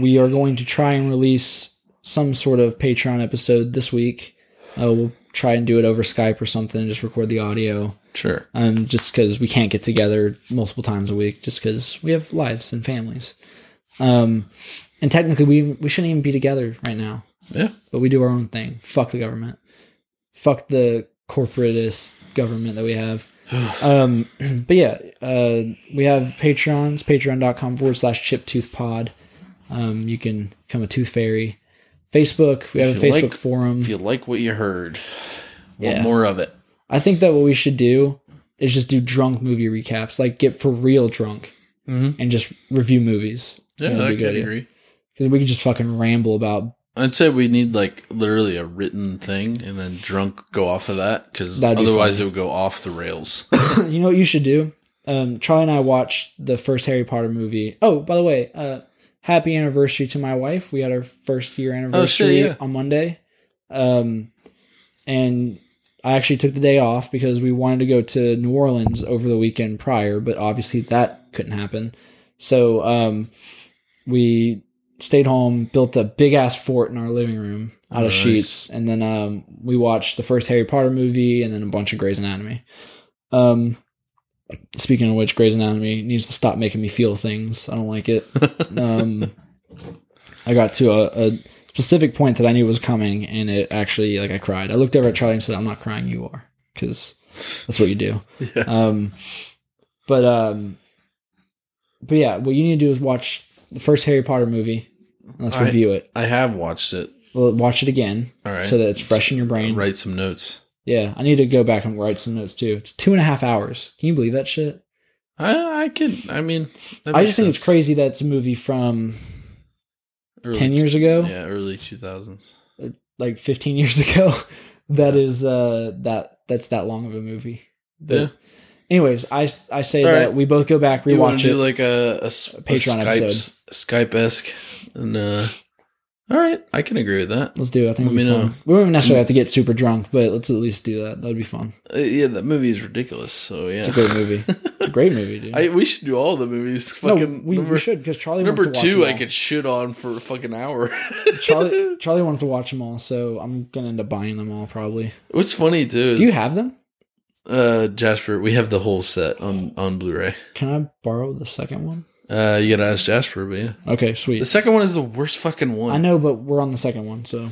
we are going to try and release some sort of Patreon episode this week. Uh, we'll try and do it over Skype or something, and just record the audio. Sure. Um, just because we can't get together multiple times a week, just because we have lives and families. Um, and technically, we we shouldn't even be together right now, Yeah. but we do our own thing. Fuck the government. Fuck the corporatist government that we have. Um, but yeah, uh, we have Patreons, patreon.com forward slash chiptoothpod. Um, you can become a tooth fairy. Facebook, we have a Facebook like- forum. If you like what you heard, want Yeah. more of it. I think that what we should do is just do drunk movie recaps, like get for real drunk Mm-hmm. and just review movies. Yeah, I could agree. Because we could just fucking ramble about. I'd say we need like literally a written thing, and then drunk go off of that because be otherwise funny. it would go off the rails. you know what you should do? Um, Charlie and I watched the first Harry Potter movie. Oh, by the way, uh, happy anniversary to my wife. We had our first year anniversary yeah. on Monday. Um, and I actually took the day off because we wanted to go to New Orleans over the weekend prior, but obviously that couldn't happen. So um, we stayed home, built a big ass fort in our living room out of sheets, and then um, we watched the first Harry Potter movie and then a bunch of Grey's Anatomy. Um, speaking of which, Grey's Anatomy needs to stop making me feel things. I don't like it. um, I got to a, a specific point that I knew was coming, and it actually like I cried. I looked over at Charlie and said, "I'm not crying. You are," because that's what you do. Yeah. Um, but um, but yeah, what you need to do is watch the first Harry Potter movie. Let's I- review it. I have watched it. Well, watch it again All right. so that it's fresh in your brain. Write some notes. Yeah, I need to go back and write some notes too. It's two and a half hours. Can you believe that shit? I I can. I mean, that I just think it's crazy that it's a movie from Early ten years ago, Yeah, early two thousands. like fifteen years ago. that is uh that that's that long of a movie. But Yeah. anyways, I I say All that right. we both go back You rewatch to it. do like a, a, a Patreon Skype episode. Skype esque, and uh, all right, I can agree with that. let's do it. I think Let me know. We won't necessarily have to get super drunk, but let's at least do that. That'd be fun. Uh, yeah, that movie is ridiculous. So yeah, It's a great movie. It's a great movie, dude. I we should do all the movies. no, we, number, we should because Charlie number wants to watch two, I could shit on for a fucking hour. Charlie Charlie wants to watch them all, so I'm gonna end up buying them all probably. What's funny too is Do you have them? uh Jasper. We have the whole set on on Blu-ray. Can I borrow the second one? Uh, you gotta ask Jasper, but yeah, Okay, sweet. the second one is the worst fucking one. I know, but we're on the second one, so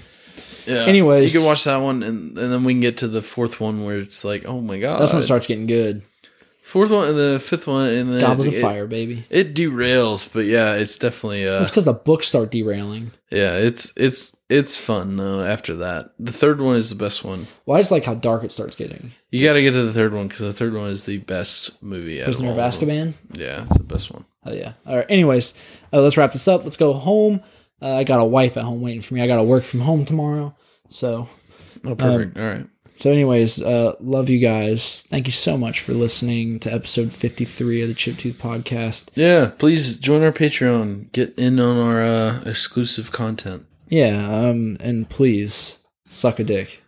Yeah. Anyways. you can watch that one, and and then we can get to the fourth one where it's like, oh my god, that's when it starts getting good. Fourth one and the fifth one, and then Goblet it, of Fire, baby. It derails, but yeah, it's definitely uh, That's because the books start derailing. yeah, it's it's it's fun though. After that, the third one is the best one. Well, I just like how dark it starts getting. You got to get to the third one because the third one is the best movie. Prisoner of all of them. Azkaban. Yeah, it's the best one. Oh yeah. All right. Anyways, uh, let's wrap this up. Let's go home. Uh, I got a wife at home waiting for me. I got to work from home tomorrow. So Oh, perfect. All right. So, anyways, uh, love you guys. Thank you so much for listening to episode 53 of the Chip Tooth Podcast. Yeah, please join our Patreon. Get in on our uh, exclusive content. Yeah, um, and please suck a dick.